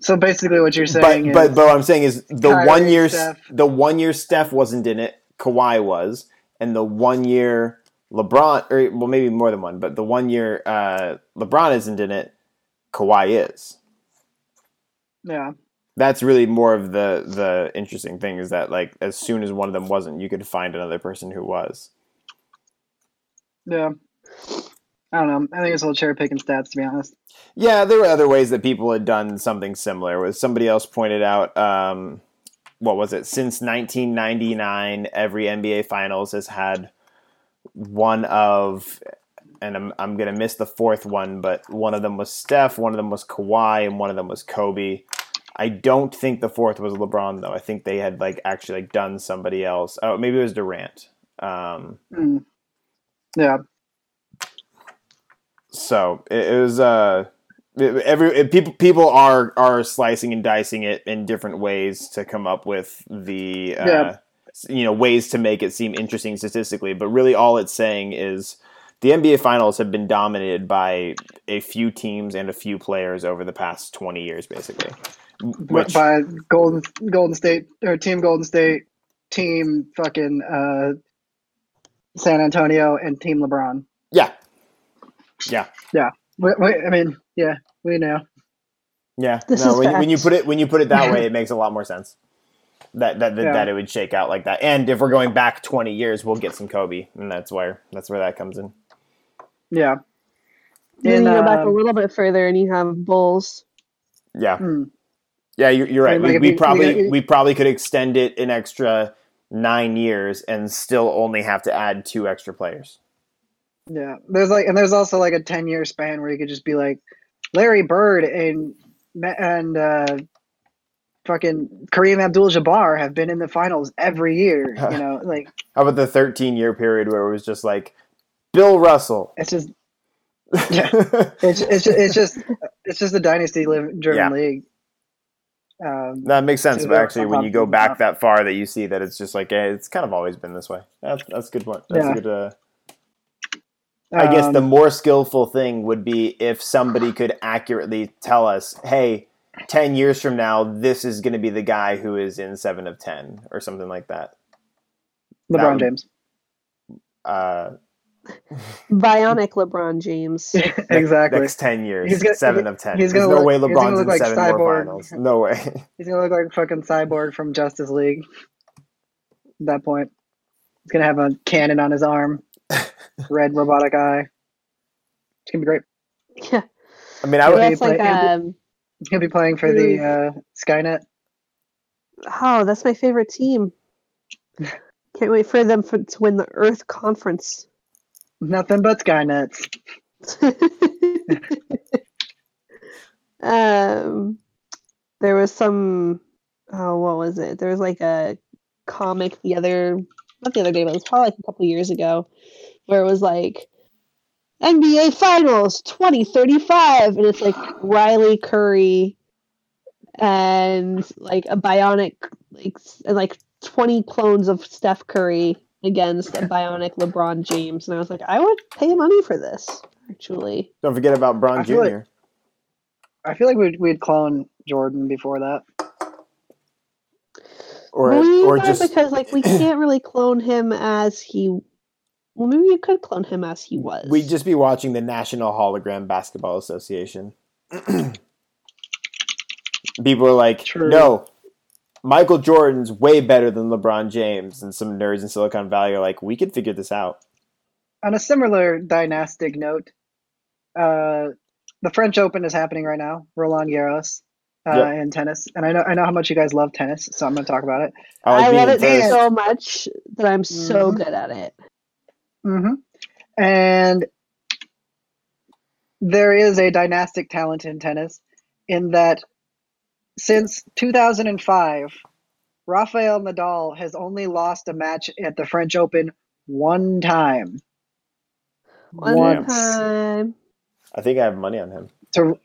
So basically, what you're saying but is but what I'm saying is the Kyrie, one year Steph. the one year Steph wasn't in it, Kawhi was, and the one year LeBron or well maybe more than one, but the one year uh, LeBron isn't in it, Kawhi is. yeah, That's really more of the the interesting thing is that like as soon as one of them wasn't, you could find another person who was. yeah. I don't know. I think it's a little cherry picking stats to be honest. Yeah, there were other ways that people had done something similar. Was somebody else pointed out? Um, what was it? Since 1999, every NBA Finals has had one of, and I'm I'm gonna miss the fourth one, but one of them was Steph, one of them was Kawhi, and one of them was Kobe. I don't think the fourth was LeBron though. I think they had like actually like done somebody else. Oh, maybe it was Durant. Um, Mm. Yeah, so it, it was uh every people people are are slicing and dicing it in different ways to come up with the uh, Yeah. you know ways to make it seem interesting statistically. But really all it's saying is the NBA finals have been dominated by a few teams and a few players over the past 20 years basically. Which by Golden Golden State or Team Golden State, Team fucking uh, San Antonio, and Team LeBron. yeah. Yeah. We, we, I mean, yeah, we know. Yeah, This no, when, you- when you put it when you put it that way, it makes a lot more sense. That that that, Yeah. that it would shake out like that. And if we're going back twenty years, we'll get some Kobe, and that's where that's where that comes in. Yeah. Then And, you go back a um, little bit further and you have Bulls. Yeah, Hmm. yeah, you're, you're right. And, We, we you- probably you- we probably could extend it an extra nine years and still only have to add two extra players. Yeah, there's like, and there's also like a ten year span where you could just be like, Larry Bird and and uh, fucking Kareem Abdul-Jabbar have been in the finals every year. You know, like How about the thirteen year period where it was just like Bill Russell? it's just Yeah. it's it's just, it's just it's just a dynasty live, driven Yeah. league. Um, That makes sense, but actually, when you go back that far, that you see that it's just like eh, it's kind of always been this way. That's that's a good point. That's Yeah. a good. Uh, I guess the um, more skillful thing would be if somebody could accurately tell us, "Hey, ten years from now, this is going to be the guy who is in seven of ten, or something like that." that LeBron would- James. Uh, Bionic LeBron James. exactly. Next ten years, He's gonna- seven of ten. he's gonna no look- way he's gonna LeBron's look in like seven more Cyborg. finals. No way. He's gonna look like a fucking Cyborg from Justice League. At that point, he's gonna have a cannon on his arm, red robotic eye. It's gonna be great. Yeah, I mean, I would. Yeah. that's like play- um. He'll be playing for the uh, Skynet. Oh, that's my favorite team. Can't wait for them for, to win the Earth Conference. Nothing but Skynets. um, there was some. Oh, what was it? There was like a comic the other, not the other day, but it was probably like a couple years ago, where it was like NBA Finals 2035, and it's like Riley Curry and like a bionic, like and like 20 clones of Steph Curry against a bionic LeBron James, and I was like, I would pay money for this. Actually, Don't forget about Bronny Jr. like- I feel like we'd, we'd clone Jordan before that. or Maybe or just because like we can't really clone him as he. Well, maybe you could clone him as he was. We'd just be watching the National Hologram Basketball Association. People are like, True. no, Michael Jordan's way better than LeBron James. And some nerds in Silicon Valley are like, we could figure this out. On a similar dynastic note, uh, the French Open is happening right now. Roland Garros uh, Yep. in tennis, and I know I know how much you guys love tennis, so I'm going to talk about it. I, like I love it tennis. so much that I'm so Mhm. good at it. Hmm And there is a dynastic talent in tennis in that since 2005, Rafael Nadal has only lost a match at the French Open one time. One Once time. I think I have money on him. to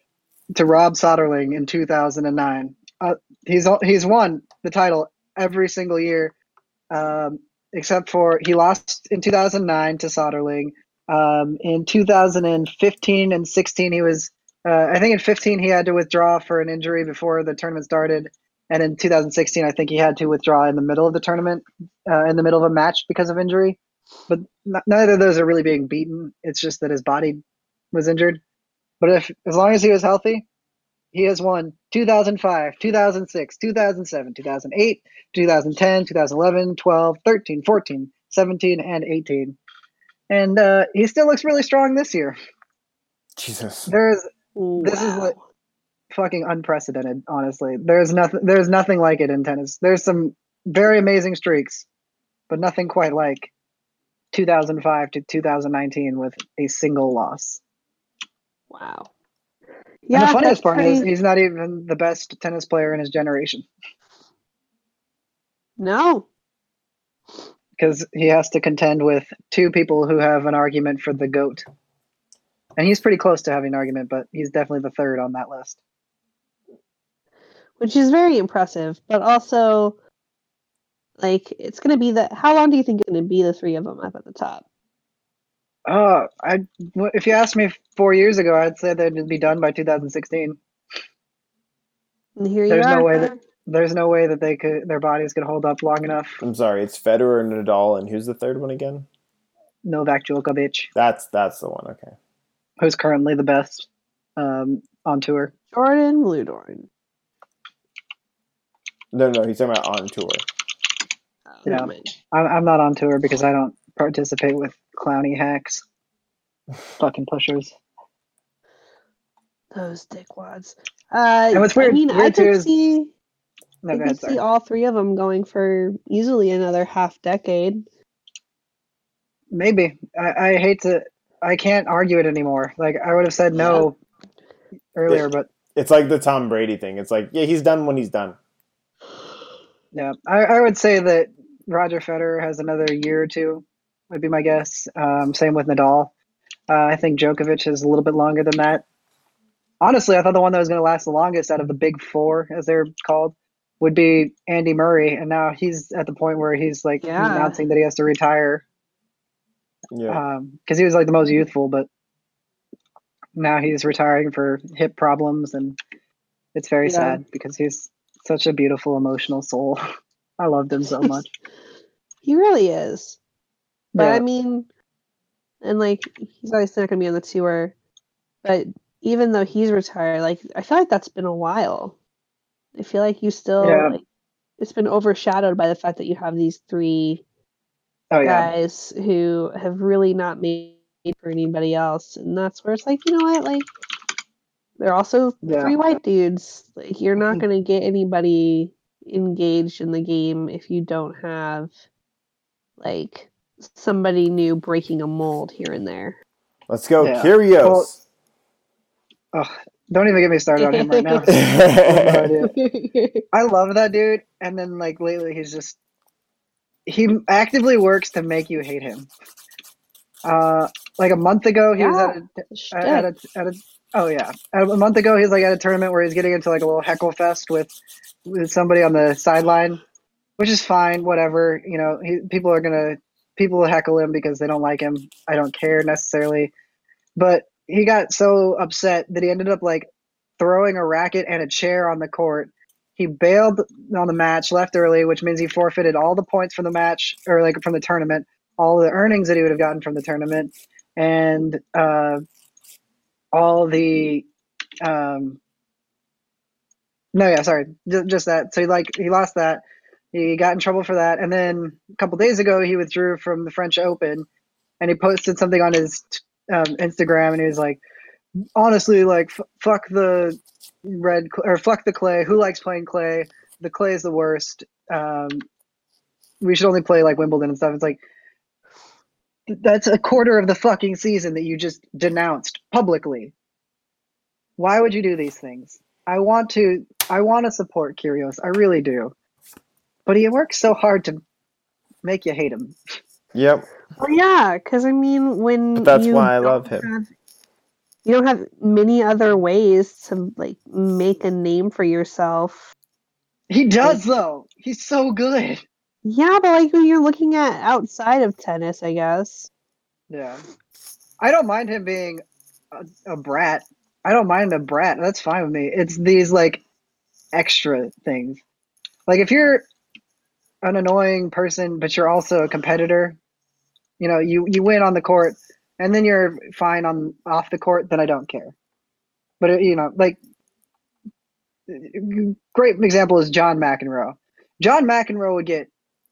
to Rob Soderling in 2009. Uh, he's he's won the title every single year, um, except for he lost in 2009 to Soderling. Um, in 2015 and 16, he was. Uh, I think in 15 he had to withdraw for an injury before the tournament started, and in 2016 I think he had to withdraw in the middle of the tournament, uh, in the middle of a match because of injury. But neither of those are really being beaten. It's just that his body was injured. But if as long as he was healthy, he has won 2005, 2006, 2007, 2008, 2010, 2011, 12, 13, 14, 17, and 18. And uh, he still looks really strong this year. Jesus. There's This is what- fucking unprecedented, honestly. There's nothing there's nothing like it in tennis. There's some very amazing streaks, but nothing quite like 2005 to 2019 with a single loss. wow. And Yeah, the funniest part is he's not even the best tennis player in his generation no. because he has to contend with two people who have an argument for the goat. And he's pretty close to having an argument, but he's definitely the third on that list. which is very impressive, but also like it's gonna be the how long do you think it's gonna be the three of them up at the top? Oh, I w- if you asked me four years ago, I'd say they'd be done by 2016. And here There's you no way that- There's no way that they could their bodies could hold up long enough. I'm sorry. It's Federer, and Nadal, and who's the third one again? Novak Djokovic, That's that's the one. Okay. who's currently the best um, on tour. Jordan Ludorn. No, no, he's talking about on tour. Oh, Yeah. I'm, I'm not on tour because I don't participate with clowny hacks, fucking pushers. Those dickwads. Uh, And what's weird- I mean, I weird too could is- see, No, I go could ahead, see all three of them going for easily another half decade. Maybe I, I hate to. I can't argue it anymore. Like I would have said no earlier, but It's like the Tom Brady thing. It's like, yeah, he's done when he's done. yeah, I, I would say that Roger Federer has another year or two. Would be my guess. Um, same with Nadal. Uh, I think Djokovic is a little bit longer than that. Honestly, I thought the one that was going to last the longest out of the big four, as they're called, would be Andy Murray, and now he's at the point where he's like Yeah. announcing that he has to retire Yeah. because he was like the most youthful, but now he's retiring for hip problems, and it's very Yeah. sad because he's such a beautiful, emotional soul. I loved him so much. He really is. But Yeah. I mean, and like he's obviously not gonna be on the tour. But even though he's retired, like I feel like that's been a while. I feel like you still Yeah. like it's been overshadowed by the fact that you have these three Oh yeah, guys who have really not made for anybody else, and that's where it's like, you know what, like they're also Yeah. three white dudes. Like you're not Mm. gonna get anybody engaged in the game if you don't have like somebody new breaking a mold here and there. Let's go, Yeah. Kyrgios. don't even get me started on him right now. I love that dude, and then like lately he's just he actively works to make you hate him. Uh, like a month ago, he was at a, at a, at a oh yeah a month ago he's like at a tournament where he's getting into like a little heckle fest with with somebody on the sideline which is fine whatever you know he, people are gonna people heckle him because they don't like him. I don't care necessarily. But he got so upset that he ended up like throwing a racket and a chair on the court. He bailed on the match left early which means he forfeited all the points from the match or like from the tournament all the earnings that he would have gotten from the tournament and uh all the um no yeah sorry just, just that. So he like he lost that he got in trouble for that and then a couple days ago he withdrew from the french open and he posted something on his um, instagram and he was like honestly like f- fuck the red or fuck the clay who likes playing clay the clay is the worst um we should only play like wimbledon and stuff it's like that's a quarter of the fucking season that you just denounced publicly. Why would you do these things? I want to I want to support Kyrgios. I really do. But he works so hard to make you hate him. Yep. Well, yeah, because I mean, when But that's you why I love him. have- you don't have many other ways to like make a name for yourself. He does though. He's so good. Yeah, but like when you're looking at outside of tennis, I guess. Yeah. I don't mind him being a, a brat. I don't mind a brat. That's fine with me. It's these like extra things. Like if you're an annoying person, but you're also a competitor, you know, you, you win on the court and then you're fine on off the court, then I don't care. But you know, like great example is John McEnroe. John McEnroe would get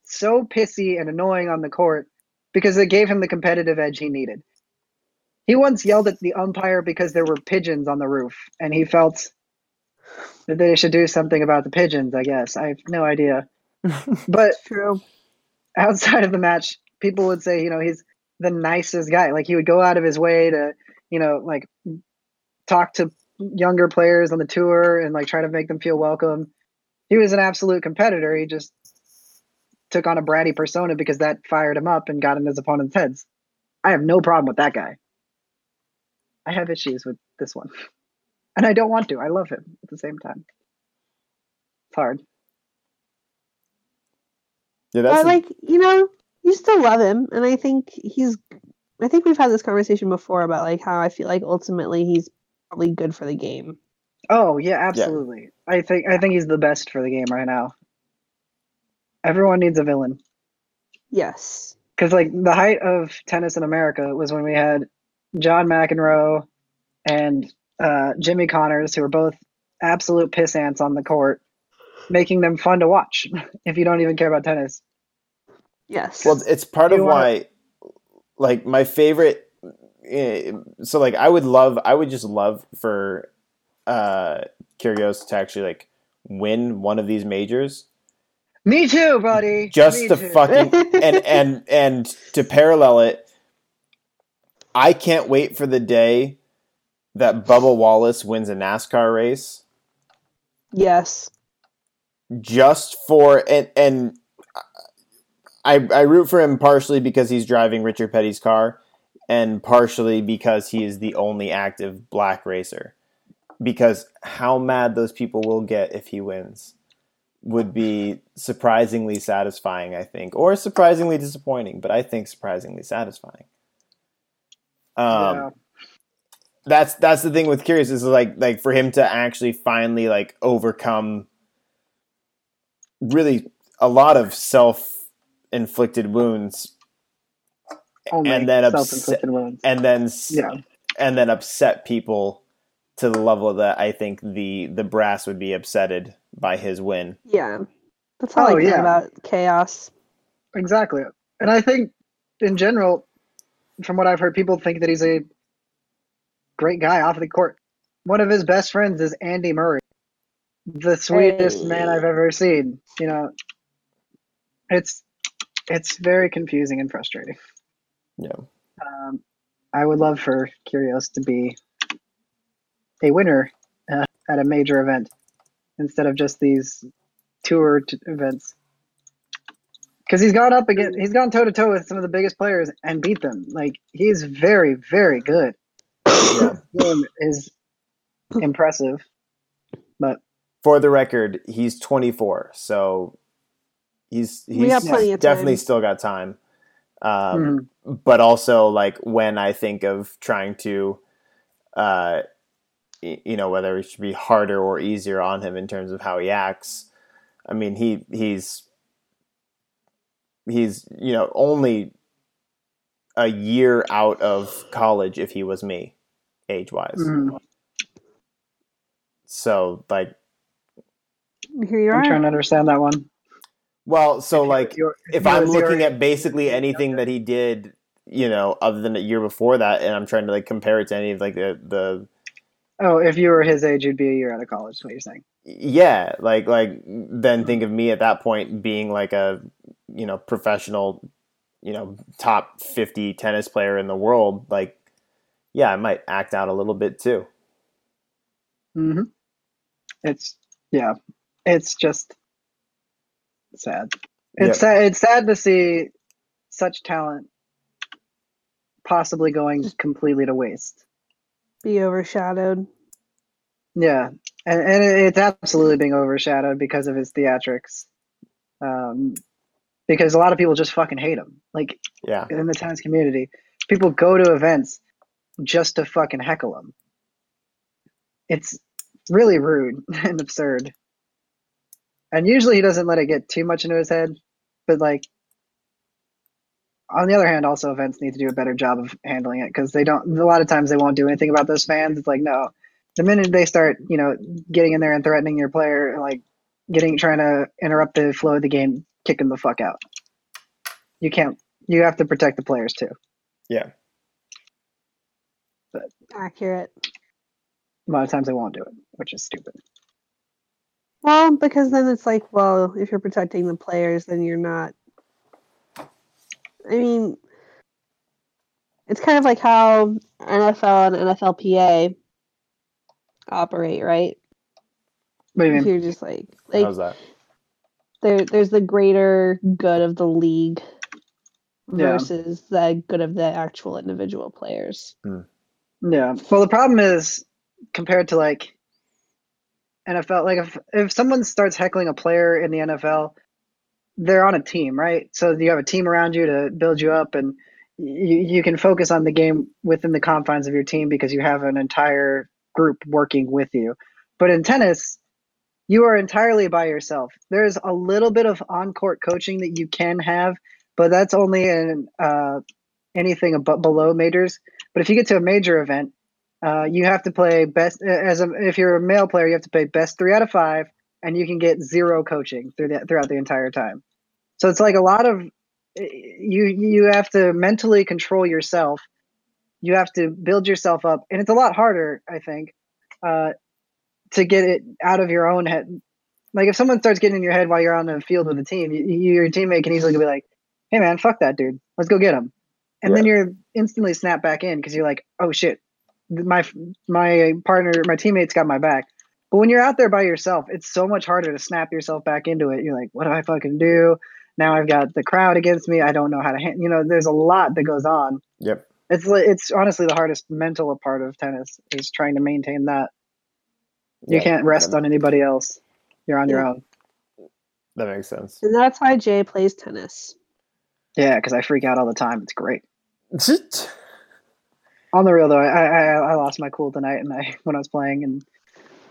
so pissy and annoying on the court because it gave him the competitive edge he needed. He once yelled at the umpire because there were pigeons on the roof, and he felt that they should do something about the pigeons. I guess I have no idea, but True. outside of the match, people would say, you know, he's the nicest guy. Like he would go out of his way to, you know, like talk to younger players on the tour and like try to make them feel welcome. He was an absolute competitor. He just took on a bratty persona because that fired him up and got in his opponent's heads. I have no problem with that guy. I have issues with this one. And I don't want to. I love him at the same time. It's hard. Yeah, that's But the- like, you know, you still love him, and I think he's. I think we've had this conversation before about like how I feel like ultimately he's probably good for the game. Oh yeah, absolutely. I think I think he's the best for the game right now. Everyone needs a villain. Yes. because like the height of tennis in America was when we had John McEnroe and uh, Jimmy Connors, who were both absolute piss ants on the court, making them fun to watch. If you don't even care about tennis, Yes. Well, it's part of You wanna- why, like, my favorite. eh, So, like, I would love, I would just love for uh Kyrgios to actually like win one of these majors, me too, buddy. just Me to too. fucking and and and to parallel it. I can't wait for the day that Bubba Wallace wins a NASCAR race yes. Just for and and I I root for him partially because he's driving Richard Petty's car, and partially because he is the only active black racer. Because how mad those people will get if he wins would be surprisingly satisfying, I think, or surprisingly disappointing, but I think surprisingly satisfying. Um, Yeah. that's that's the thing with Kyrgios is like like for him to actually finally like overcome really a lot of self inflicted wounds Only and then upset- self-inflicted wounds. and then Yeah, and then upset people to the level that I think the the brass would be upsetted by his win. Yeah. That's all Oh, I care yeah. about chaos. exactly. And I think, in general, from what I've heard, people think that he's a great guy off the court. One of his best friends is Andy Murray, the sweetest Hey. man I've ever seen. You know, it's it's very confusing and frustrating. Yeah. Um, I would love for Kyrgios to be a winner uh, at a major event instead of just these tour t- events. Because he's gone up against, he's gone toe to toe with some of the biggest players and beat them. Like he's very, very good. Yeah. Game is impressive, but For the record, he's 24, so he's he's We got plenty of definitely still got time. Um, mhm. but also like when I think of trying to, uh, you know, whether it should be harder or easier on him in terms of how he acts. I mean, he he's he's you know only a year out of college if he was me, age wise. Mhm. So like, Here you are. I'm trying to understand that one. well, so like if I'm looking at basically anything that he did, you know, other than a year before that, and I'm trying to like compare it to any of like the the oh, if you were his age, you'd be a year out of college. Is what you're saying? yeah, like like then think of me at that point being like a you know professional, you know, top 50 tennis player in the world. Like, yeah, I might act out a little bit too. hmm It's yeah, it's just sad. It's sad. It's sad to see such talent possibly going completely to waste. Be overshadowed. Yeah, and and it's absolutely being overshadowed because of his theatrics. Um, because a lot of people just fucking hate him. Like Yeah. in the tennis community, people go to events just to fucking heckle him. It's really rude and absurd. And usually he doesn't let it get too much into his head, but like on the other hand, also events need to do a better job of handling it because they don't. A lot of times they won't do anything about those fans. It's like no, the minute they start, you know, getting in there and threatening your player, like getting trying to interrupt the flow of the game, kick them the fuck out. You can't. You have to protect the players too. Yeah. But accurate. A lot of times they won't do it, which is stupid. Well, because then it's like, well, if you're protecting the players, then you're not. I mean, it's kind of like how NFL and NFLPA operate, right? What do you mean? You're just like, like How's that? there, there's the greater good of the league Yeah. versus the good of the actual individual players. Hmm. Yeah. Well, the problem is compared to like NFL, like if if someone starts heckling a player in the NFL, they're on a team, right? So you have a team around you to build you up, and you you can focus on the game within the confines of your team because you have an entire group working with you. But in tennis, you are entirely by yourself. There's a little bit of on-court coaching that you can have, but that's only in uh, anything above below majors. But if you get to a major event, uh, you have to play best as a if you're a male player, you have to play best three out of five, and you can get zero coaching through the, throughout the entire time. So it's like a lot of you you have to mentally control yourself. You have to build yourself up, and it's a lot harder, I think, uh, to get it out of your own head. Like if someone starts getting in your head while you're on the field with the team, you, your teammate can easily be like, "Hey man, fuck that dude, let's go get him," and then you're instantly snapped back in because you're like, "Oh shit, my my partner, my teammates got my back." But when you're out there by yourself, it's so much harder to snap yourself back into it. You're like, "What do I fucking do?" Now I've got the crowd against me. I don't know how to, hand, you know. There's a lot that goes on. Yep. It's it's honestly the hardest mental part of tennis is trying to maintain that. You Yeah, can't rest that, on anybody else. You're on your own. that makes sense. And that's why Jay plays tennis. Yeah, because I freak out all the time. It's great. On the real though, I, I I lost my cool tonight, and I when I was playing, and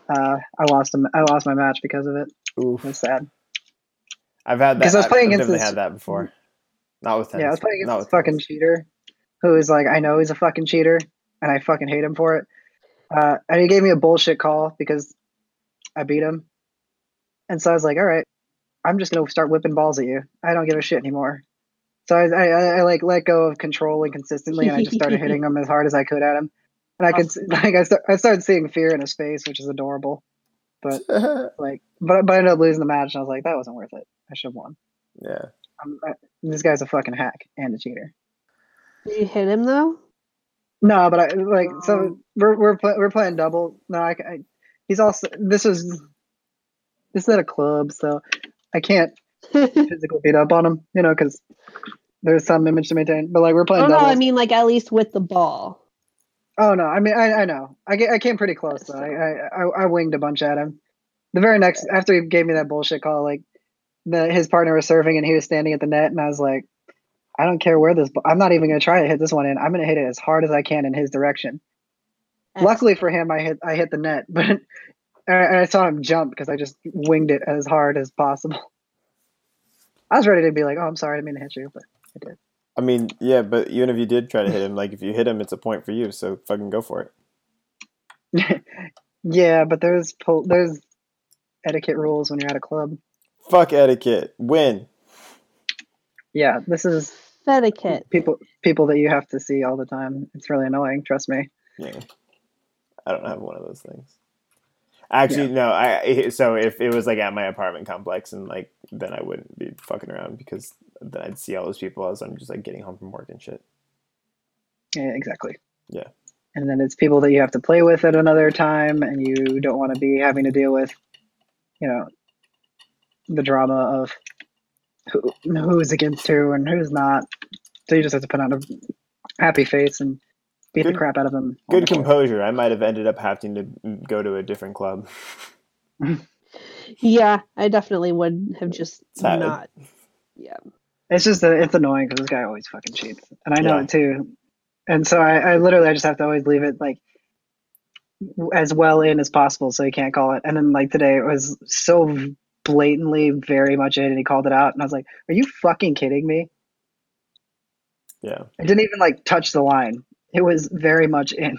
uh, I lost them. I lost my match because of it. Oof. It was sad. I've had that. 'Cause I was I've- playing I've against this- had that before. Not with tennis. Yeah, I was playing against this fucking tennis. cheater, who is like, I know he's a fucking cheater, and I fucking hate him for it. Uh, and he gave me a bullshit call because I beat him, and so I was like, all right, I'm just gonna start whipping balls at you. I don't give a shit anymore. So I, I, I, I like let go of controlling consistently, and I just started hitting him as hard as I could at him. And I could like I, start, I started seeing fear in his face, which is adorable. But like, but but I ended up losing the match, and I was like, that wasn't worth it. I should have won. yeah. I'm, I, this guy's a fucking hack and a cheater. Did you hit him though? No, but I like Oh. so we're we're play, we're playing double. No, I, I he's also this was this is at a club, so I can't physically beat up on him, you know, because there's some image to maintain. But like we're playing oh no. I mean like at least with the ball. oh no, I mean I, I know I, I came pretty close though. I, I I winged a bunch at him. The very next after he gave me that bullshit call, like the his partner was serving and he was standing at the net, and I was like, I don't care where this. I'm not even gonna try to hit this one in. I'm gonna hit it as hard as I can in his direction. Luckily for him, I hit I hit the net, but I, I saw him jump because I just winged it as hard as possible. I was ready to be like, "Oh, I'm sorry, I didn't mean to hit you," but I did. I mean, yeah, but even if you did try to hit him, like if you hit him, it's a point for you. So fucking go for it. yeah, but there's pol- there's etiquette rules when you're at a club. Fuck etiquette. Win. Yeah, this is etiquette. people people that you have to see all the time. It's really annoying. Trust me. Yeah. I don't have one of those things. Actually, no. I so if it was like at my apartment complex, and like then I wouldn't be fucking around because then I'd see all those people as I'm just like getting home from work and shit. Yeah, exactly. Yeah. And then it's people that you have to play with at another time, and you don't want to be having to deal with, you know, the drama of who who's against who and who's not. So you just have to put on a happy face and beat Good- the crap out of them. Good the composure. I might have ended up having to go to a different club. Yeah, I definitely would have just Sad. not. Yeah. It's just that it's annoying because this guy always fucking cheats, and I know Yeah. it too. And so I, I literally I just have to always leave it like as well in as possible, so he can't call it. And then like today, it was so blatantly very much in, and he called it out, and I was like, "Are you fucking kidding me?" Yeah. It didn't even like touch the line. It was very much in.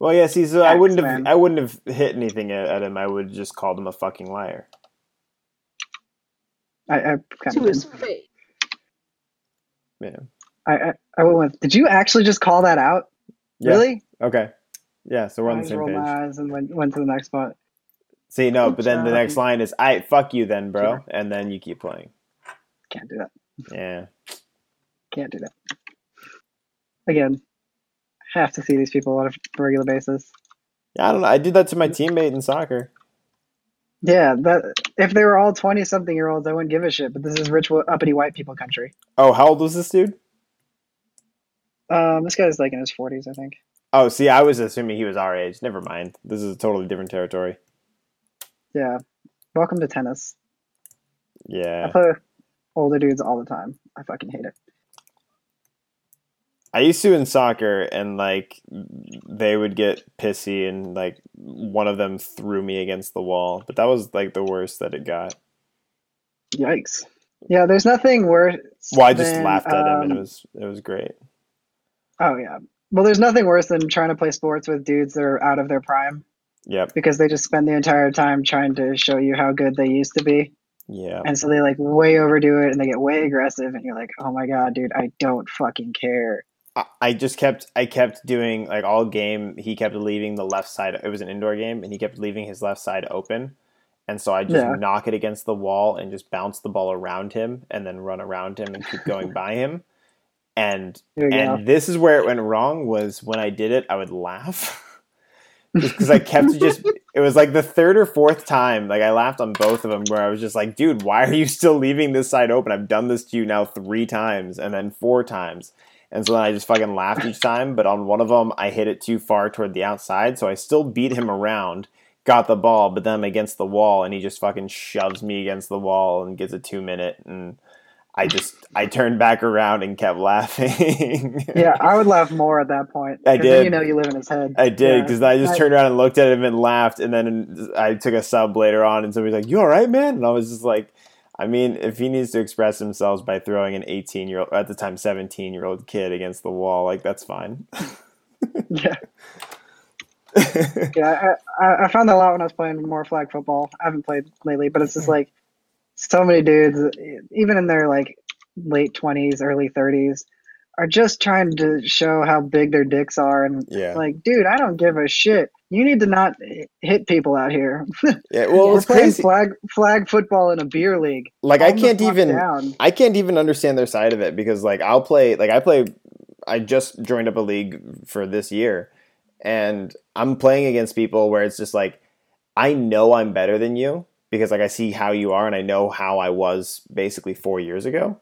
Well, yeah. See, so I wouldn't have. I wouldn't have hit anything at, at him. I would have just called him a fucking liar. I, I kind To of his did. face. Yeah. I, I I went with. Did you actually just call that out? Yeah. Really? Okay. Yeah. So we're on I the same rolled my page. eyes and went went to the next spot. See, no, but then the next line is, "I fuck you, then, bro," Sure. and then you keep playing. Can't do that. Yeah. Can't do that. Again, have to see these people on a regular basis. Yeah, I don't know. I did that to my teammate in soccer. Yeah, that if they were all twenty something year olds, I wouldn't give a shit. But this is rich uppity white people country. Oh, how old was this dude? Um, this guy's like in his forties, I think. Oh, see, I was assuming he was our age. Never mind. This is a totally different territory. Yeah. Welcome to tennis. Yeah. I play older dudes all the time. I fucking hate it. I used to in soccer, and like they would get pissy, and like one of them threw me against the wall. But that was like the worst that it got. Yikes. Yeah, there's nothing worse. Well, I just than, laughed at him, and it um, was it was great. Oh yeah. Well, there's nothing worse than trying to play sports with dudes that are out of their prime Yep. because they just spend the entire time trying to show you how good they used to be. Yeah. And so they like way overdo it and they get way aggressive and you're like, "Oh my god, dude, I don't fucking care." I- just kept I kept doing like all game. He kept leaving the left side. It was an indoor game, and he kept leaving his left side open. And so I just Yeah. knock it against the wall and just bounce the ball around him, and then run around him and keep going by him. And and this is where it went wrong was when I did it, I would laugh. because I kept just it was like the third or fourth time, like I laughed on both of them where I was just like, dude, why are you still leaving this side open? I've done this to you now three times and then four times. And so then I just fucking laughed each time, but on one of them I hit it too far toward the outside, so I still beat him around, got the ball, but then I'm against the wall and he just fucking shoves me against the wall and gets a two minute and I just I turned back around and kept laughing. Yeah, I would laugh more at that point. I did. Then you know you live in his head. I did Yeah. because I just turned around and looked at him and laughed, and then I took a sub later on, and somebody's like, "You all right, man?" And I was just like, "I mean, if he needs to express himself by throwing an 18 year old, at the time 17 year old kid against the wall, like that's fine." Yeah. Yeah, I, I, I found that a lot when I was playing more flag football. I haven't played lately, but it's just like so many dudes, even in their like late twenties, early thirties, are just trying to show how big their dicks are, and yeah, like, dude, I don't give a shit. You need to not hit people out here. yeah. Well, We're it's playing crazy. flag flag football in a beer league. Like I Calm can't even. down. I can't even understand their side of it because like I'll play like I play I just joined up a league for this year and I'm playing against people where it's just like I know I'm better than you because like I see how you are and I know how I was basically 4 years ago.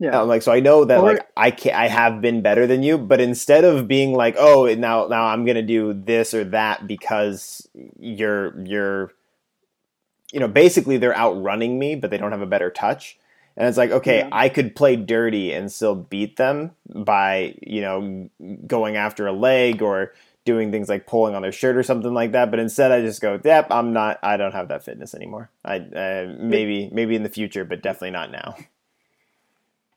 Yeah. I'm like so I know that Well, like I can I have been better than you but instead of being like oh now now I'm going to do this or that because you're you're you know basically they're outrunning me but they don't have a better touch and it's like okay Yeah. I could play dirty and still beat them by you know going after a leg or doing things like pulling on their shirt or something like that but instead I just go yep I'm not I don't have that fitness anymore I uh, maybe maybe in the future but definitely not now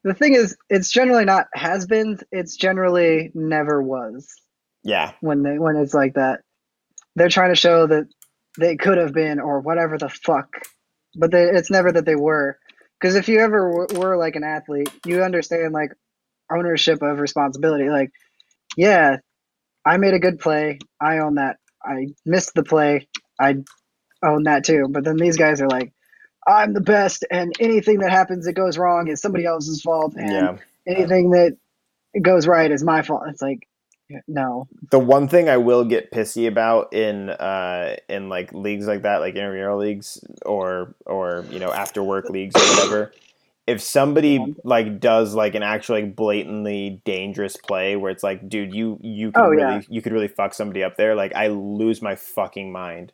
The thing is, it's generally not has been. It's generally never was. yeah when they when it's like that. They're trying to show that they could have been or whatever the fuck, but they, it's never that they were. Because if you ever w- were like an athlete, you understand like ownership of responsibility. Like, yeah, I made a good play. I own that. I missed the play. I own that too. But then these guys are like, I'm the best, and anything that happens that goes wrong is somebody else's fault, and yeah anything that goes right is my fault. It's like, no, the one thing I will get pissy about in uh in like leagues like that, like intramural leagues or or you know after work leagues or whatever, if somebody like does like an actually like blatantly dangerous play where it's like, dude, you you could Oh, really yeah. you could really fuck somebody up there, like I lose my fucking mind.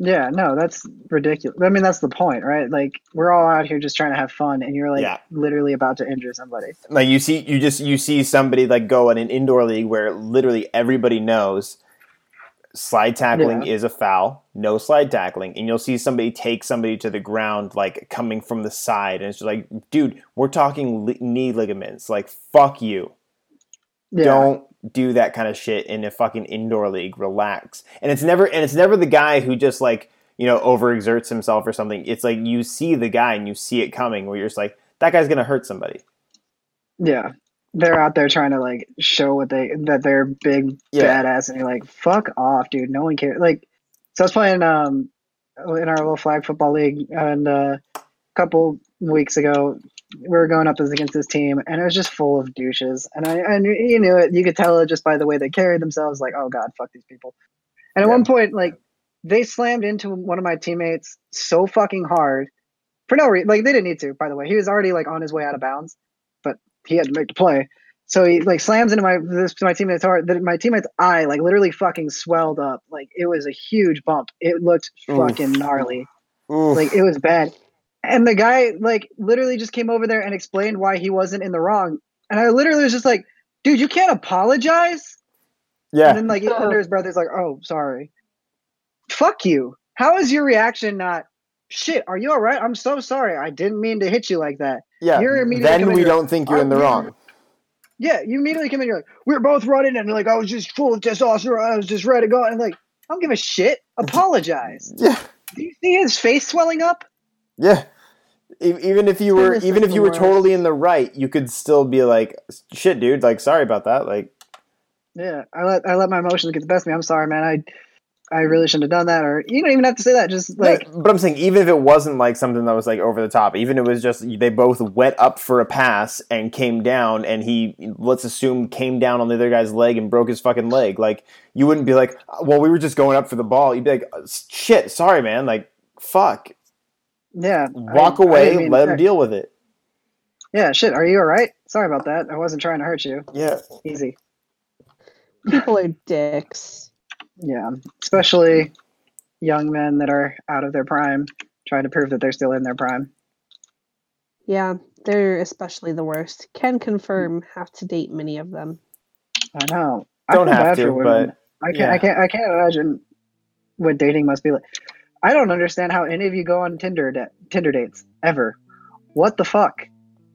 Yeah, no, that's ridiculous. I mean, that's the point, right? Like, we're all out here just trying to have fun, and you're like Yeah. literally about to injure somebody. like you see you just you see somebody like go in an indoor league where literally everybody knows slide tackling is a foul no slide tackling and you'll see somebody take somebody to the ground like coming from the side and it's just like dude we're talking li- knee ligaments like fuck you Yeah. don't do that kind of shit in a fucking indoor league relax and it's never and it's never the guy who just like you know overexerts himself or something it's like you see the guy and you see it coming where you're just like that guy's gonna hurt somebody Yeah. They're out there trying to like show what they that they're big Yeah. badass and you're like, fuck off, dude. No one cares. Like so I was playing um in our little flag football league and uh, a couple weeks ago we were going up against this team and it was just full of douches. And I and you knew it. You could tell it just by the way they carried themselves like oh god fuck these people. And at Yeah. one point like they slammed into one of my teammates so fucking hard for no reason like they didn't need to by the way. He was already like on his way out of bounds but he had to make the play. So he like slams into my this my teammate's heart that my teammate's eye like literally fucking swelled up. Like it was a huge bump. It looked Oof. fucking gnarly. Oof. like it was bad and the guy like literally just came over there and explained why he wasn't in the wrong. And i literally was just like dude you can't apologize. Yeah. and then like under his breath he's like oh sorry. Fuck you. How is your reaction not shit are you all right i'm so sorry. I didn't mean to hit you like that. Yeah. You're immediately then we don't think you're in the wrong. Yeah you immediately come in you're like we're both running and like i was just full of testosterone. I was just ready to go. And like i don't give a shit. Apologize. Yeah. Do you see his face swelling up Yeah. Even if you were, even if you were worst. totally in the right, you could still be like, "Shit, dude! Like, sorry about that." Like, Yeah, I let I let my emotions get the best of me. I'm sorry, man. I I really shouldn't have done that. Or you don't even have to say that. Just like but, but I'm saying, even if it wasn't like something that was like over the top, even if it was just they both went up for a pass and came down, and he, let's assume, came down on the other guy's leg and broke his fucking leg. Like, you wouldn't be like, "Well, we were just going up for the ball." You'd be like, "Shit, sorry, man. Like, fuck, yeah, walk I- I away, didn't mean- let him deal with it." Yeah, shit. Are you all right? Sorry about that. I wasn't trying to hurt you. Yeah, Easy. People are dicks. Yeah, especially young men that are out of their prime, trying to prove that they're still in their prime. Yeah, they're especially the worst. Can confirm have to date many of them. I know. Don't I feel have to, but. I can't. yeah. I can't. I can't imagine what dating must be like. I don't understand how any of you go on Tinder da- Tinder dates ever. What the fuck?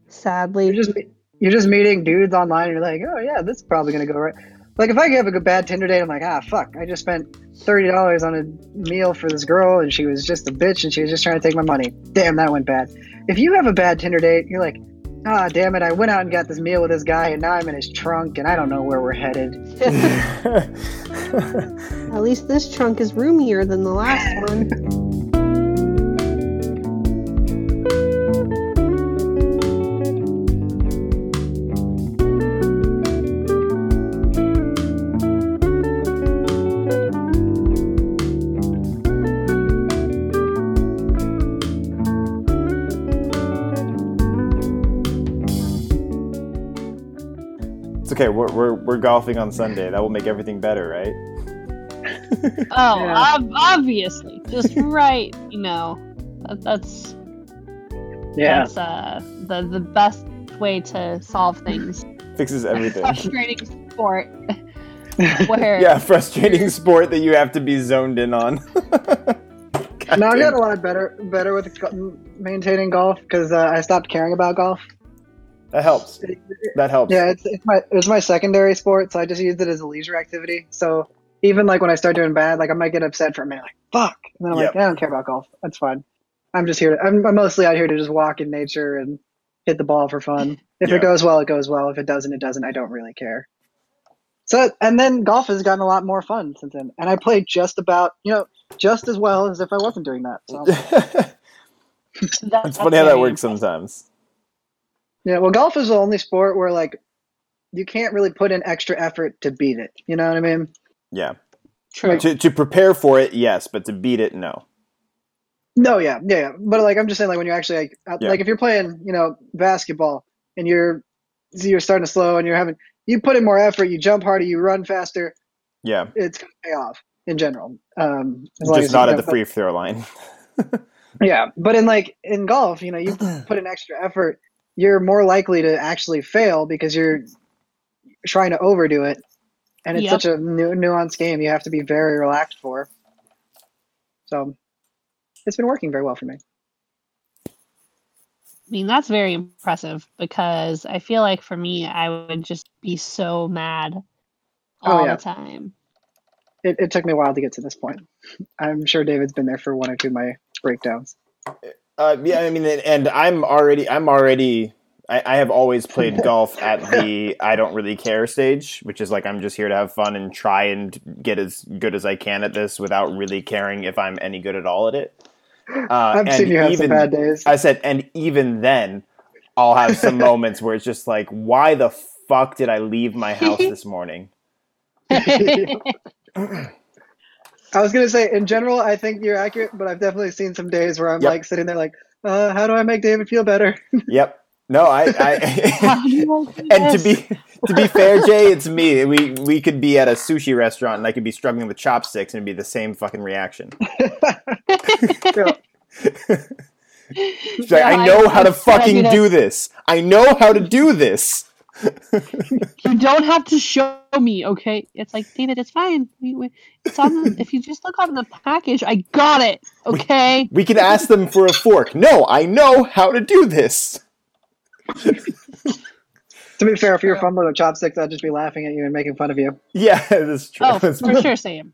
Sadly, You're just you're just meeting dudes online, and you're like, oh yeah, this is probably gonna go right. Like if I have a good bad Tinder date, I'm like, ah, fuck, I just spent thirty dollars on a meal for this girl, and she was just a bitch, and she was just trying to take my money. Damn, that went bad. If you have a bad Tinder date, you're like, ah, damn it, I went out and got this meal with this guy, and now I'm in his trunk, and I don't know where we're headed. at least this trunk is roomier than the last one. Okay. We're, we're we're golfing on Sunday. That will make everything better, right? Oh, Yeah. ob- obviously, just right. You know, that, that's Yeah, that's uh the the best way to solve things. Fixes everything. Frustrating sport where yeah, frustrating sport that you have to be zoned in on. Now I've damn. got a lot better better with maintaining golf because uh, I stopped caring about golf. That helps. That helps. Yeah, it's, it's my it's my secondary sport, so I just use it as a leisure activity. So even like when I start doing bad, like I might get upset for a minute, like fuck, and then I'm Yep. like, I don't care about golf. That's fine. I'm just here. To, I'm, I'm mostly out here to just walk in nature and hit the ball for fun. If Yeah. it goes well, it goes well. If it doesn't, it doesn't. I don't really care. So and then golf has gotten a lot more fun since then, and I play just about you know just as well as if I wasn't doing that. So that's it's funny how that works sometimes. Yeah, well, golf is the only sport where like you can't really put in extra effort to beat it. You know what I mean? Yeah. True. To to prepare for it, yes, but to beat it, no. No, yeah, yeah, yeah. But like, I'm just saying, like, when you're actually like, uh, Yeah. like if you're playing, you know, basketball and you're you're starting to slow and you're having, you put in more effort, you jump harder, you run faster, Yeah. it's gonna pay off. in general. Um, as long as Just not at the free throw line. Yeah, but in like in golf, you know, you put an extra effort, you're more likely to actually fail because you're trying to overdo it, and it's Yep. such a nu- nuanced game. You have to be very relaxed for. So, it's been working very well for me. I mean, that's very impressive because I feel like for me, I would just be so mad Oh, all yeah. the time. It, it took me a while to get to this point. I'm sure David's been there for one or two of my breakdowns. Eh, Uh, yeah, I mean, and I'm already, I'm already, I, I have always played golf at the I don't really care stage, which is like I'm just here to have fun and try and get as good as I can at this without really caring if I'm any good at all at it. Uh, I've seen you have even, some bad days. I said, and even then, I'll have some moments where it's just like, why the fuck did I leave my house this morning? I was gonna say, in general, I think you're accurate, but I've definitely seen some days where I'm Yep. like sitting there, like, uh, how do I make David feel better? Yep. No, I, I do you do and to be to be fair, Jay, it's me. We we could be at a sushi restaurant and I could be struggling with chopsticks and it'd be the same fucking reaction. Like, Yeah, I know I- how to I fucking mean, do this. I know how to do this. You don't have to show me, okay? It's like David, it's fine. We, we, it's on. The, if you just look on the package, I got it. Okay. We can ask them for a fork. No, I know how to do this. To be fair, if you were fumbling with chopsticks, I'd just be laughing at you and making fun of you. Yeah, that's true. Oh, That's- for sure, Sam.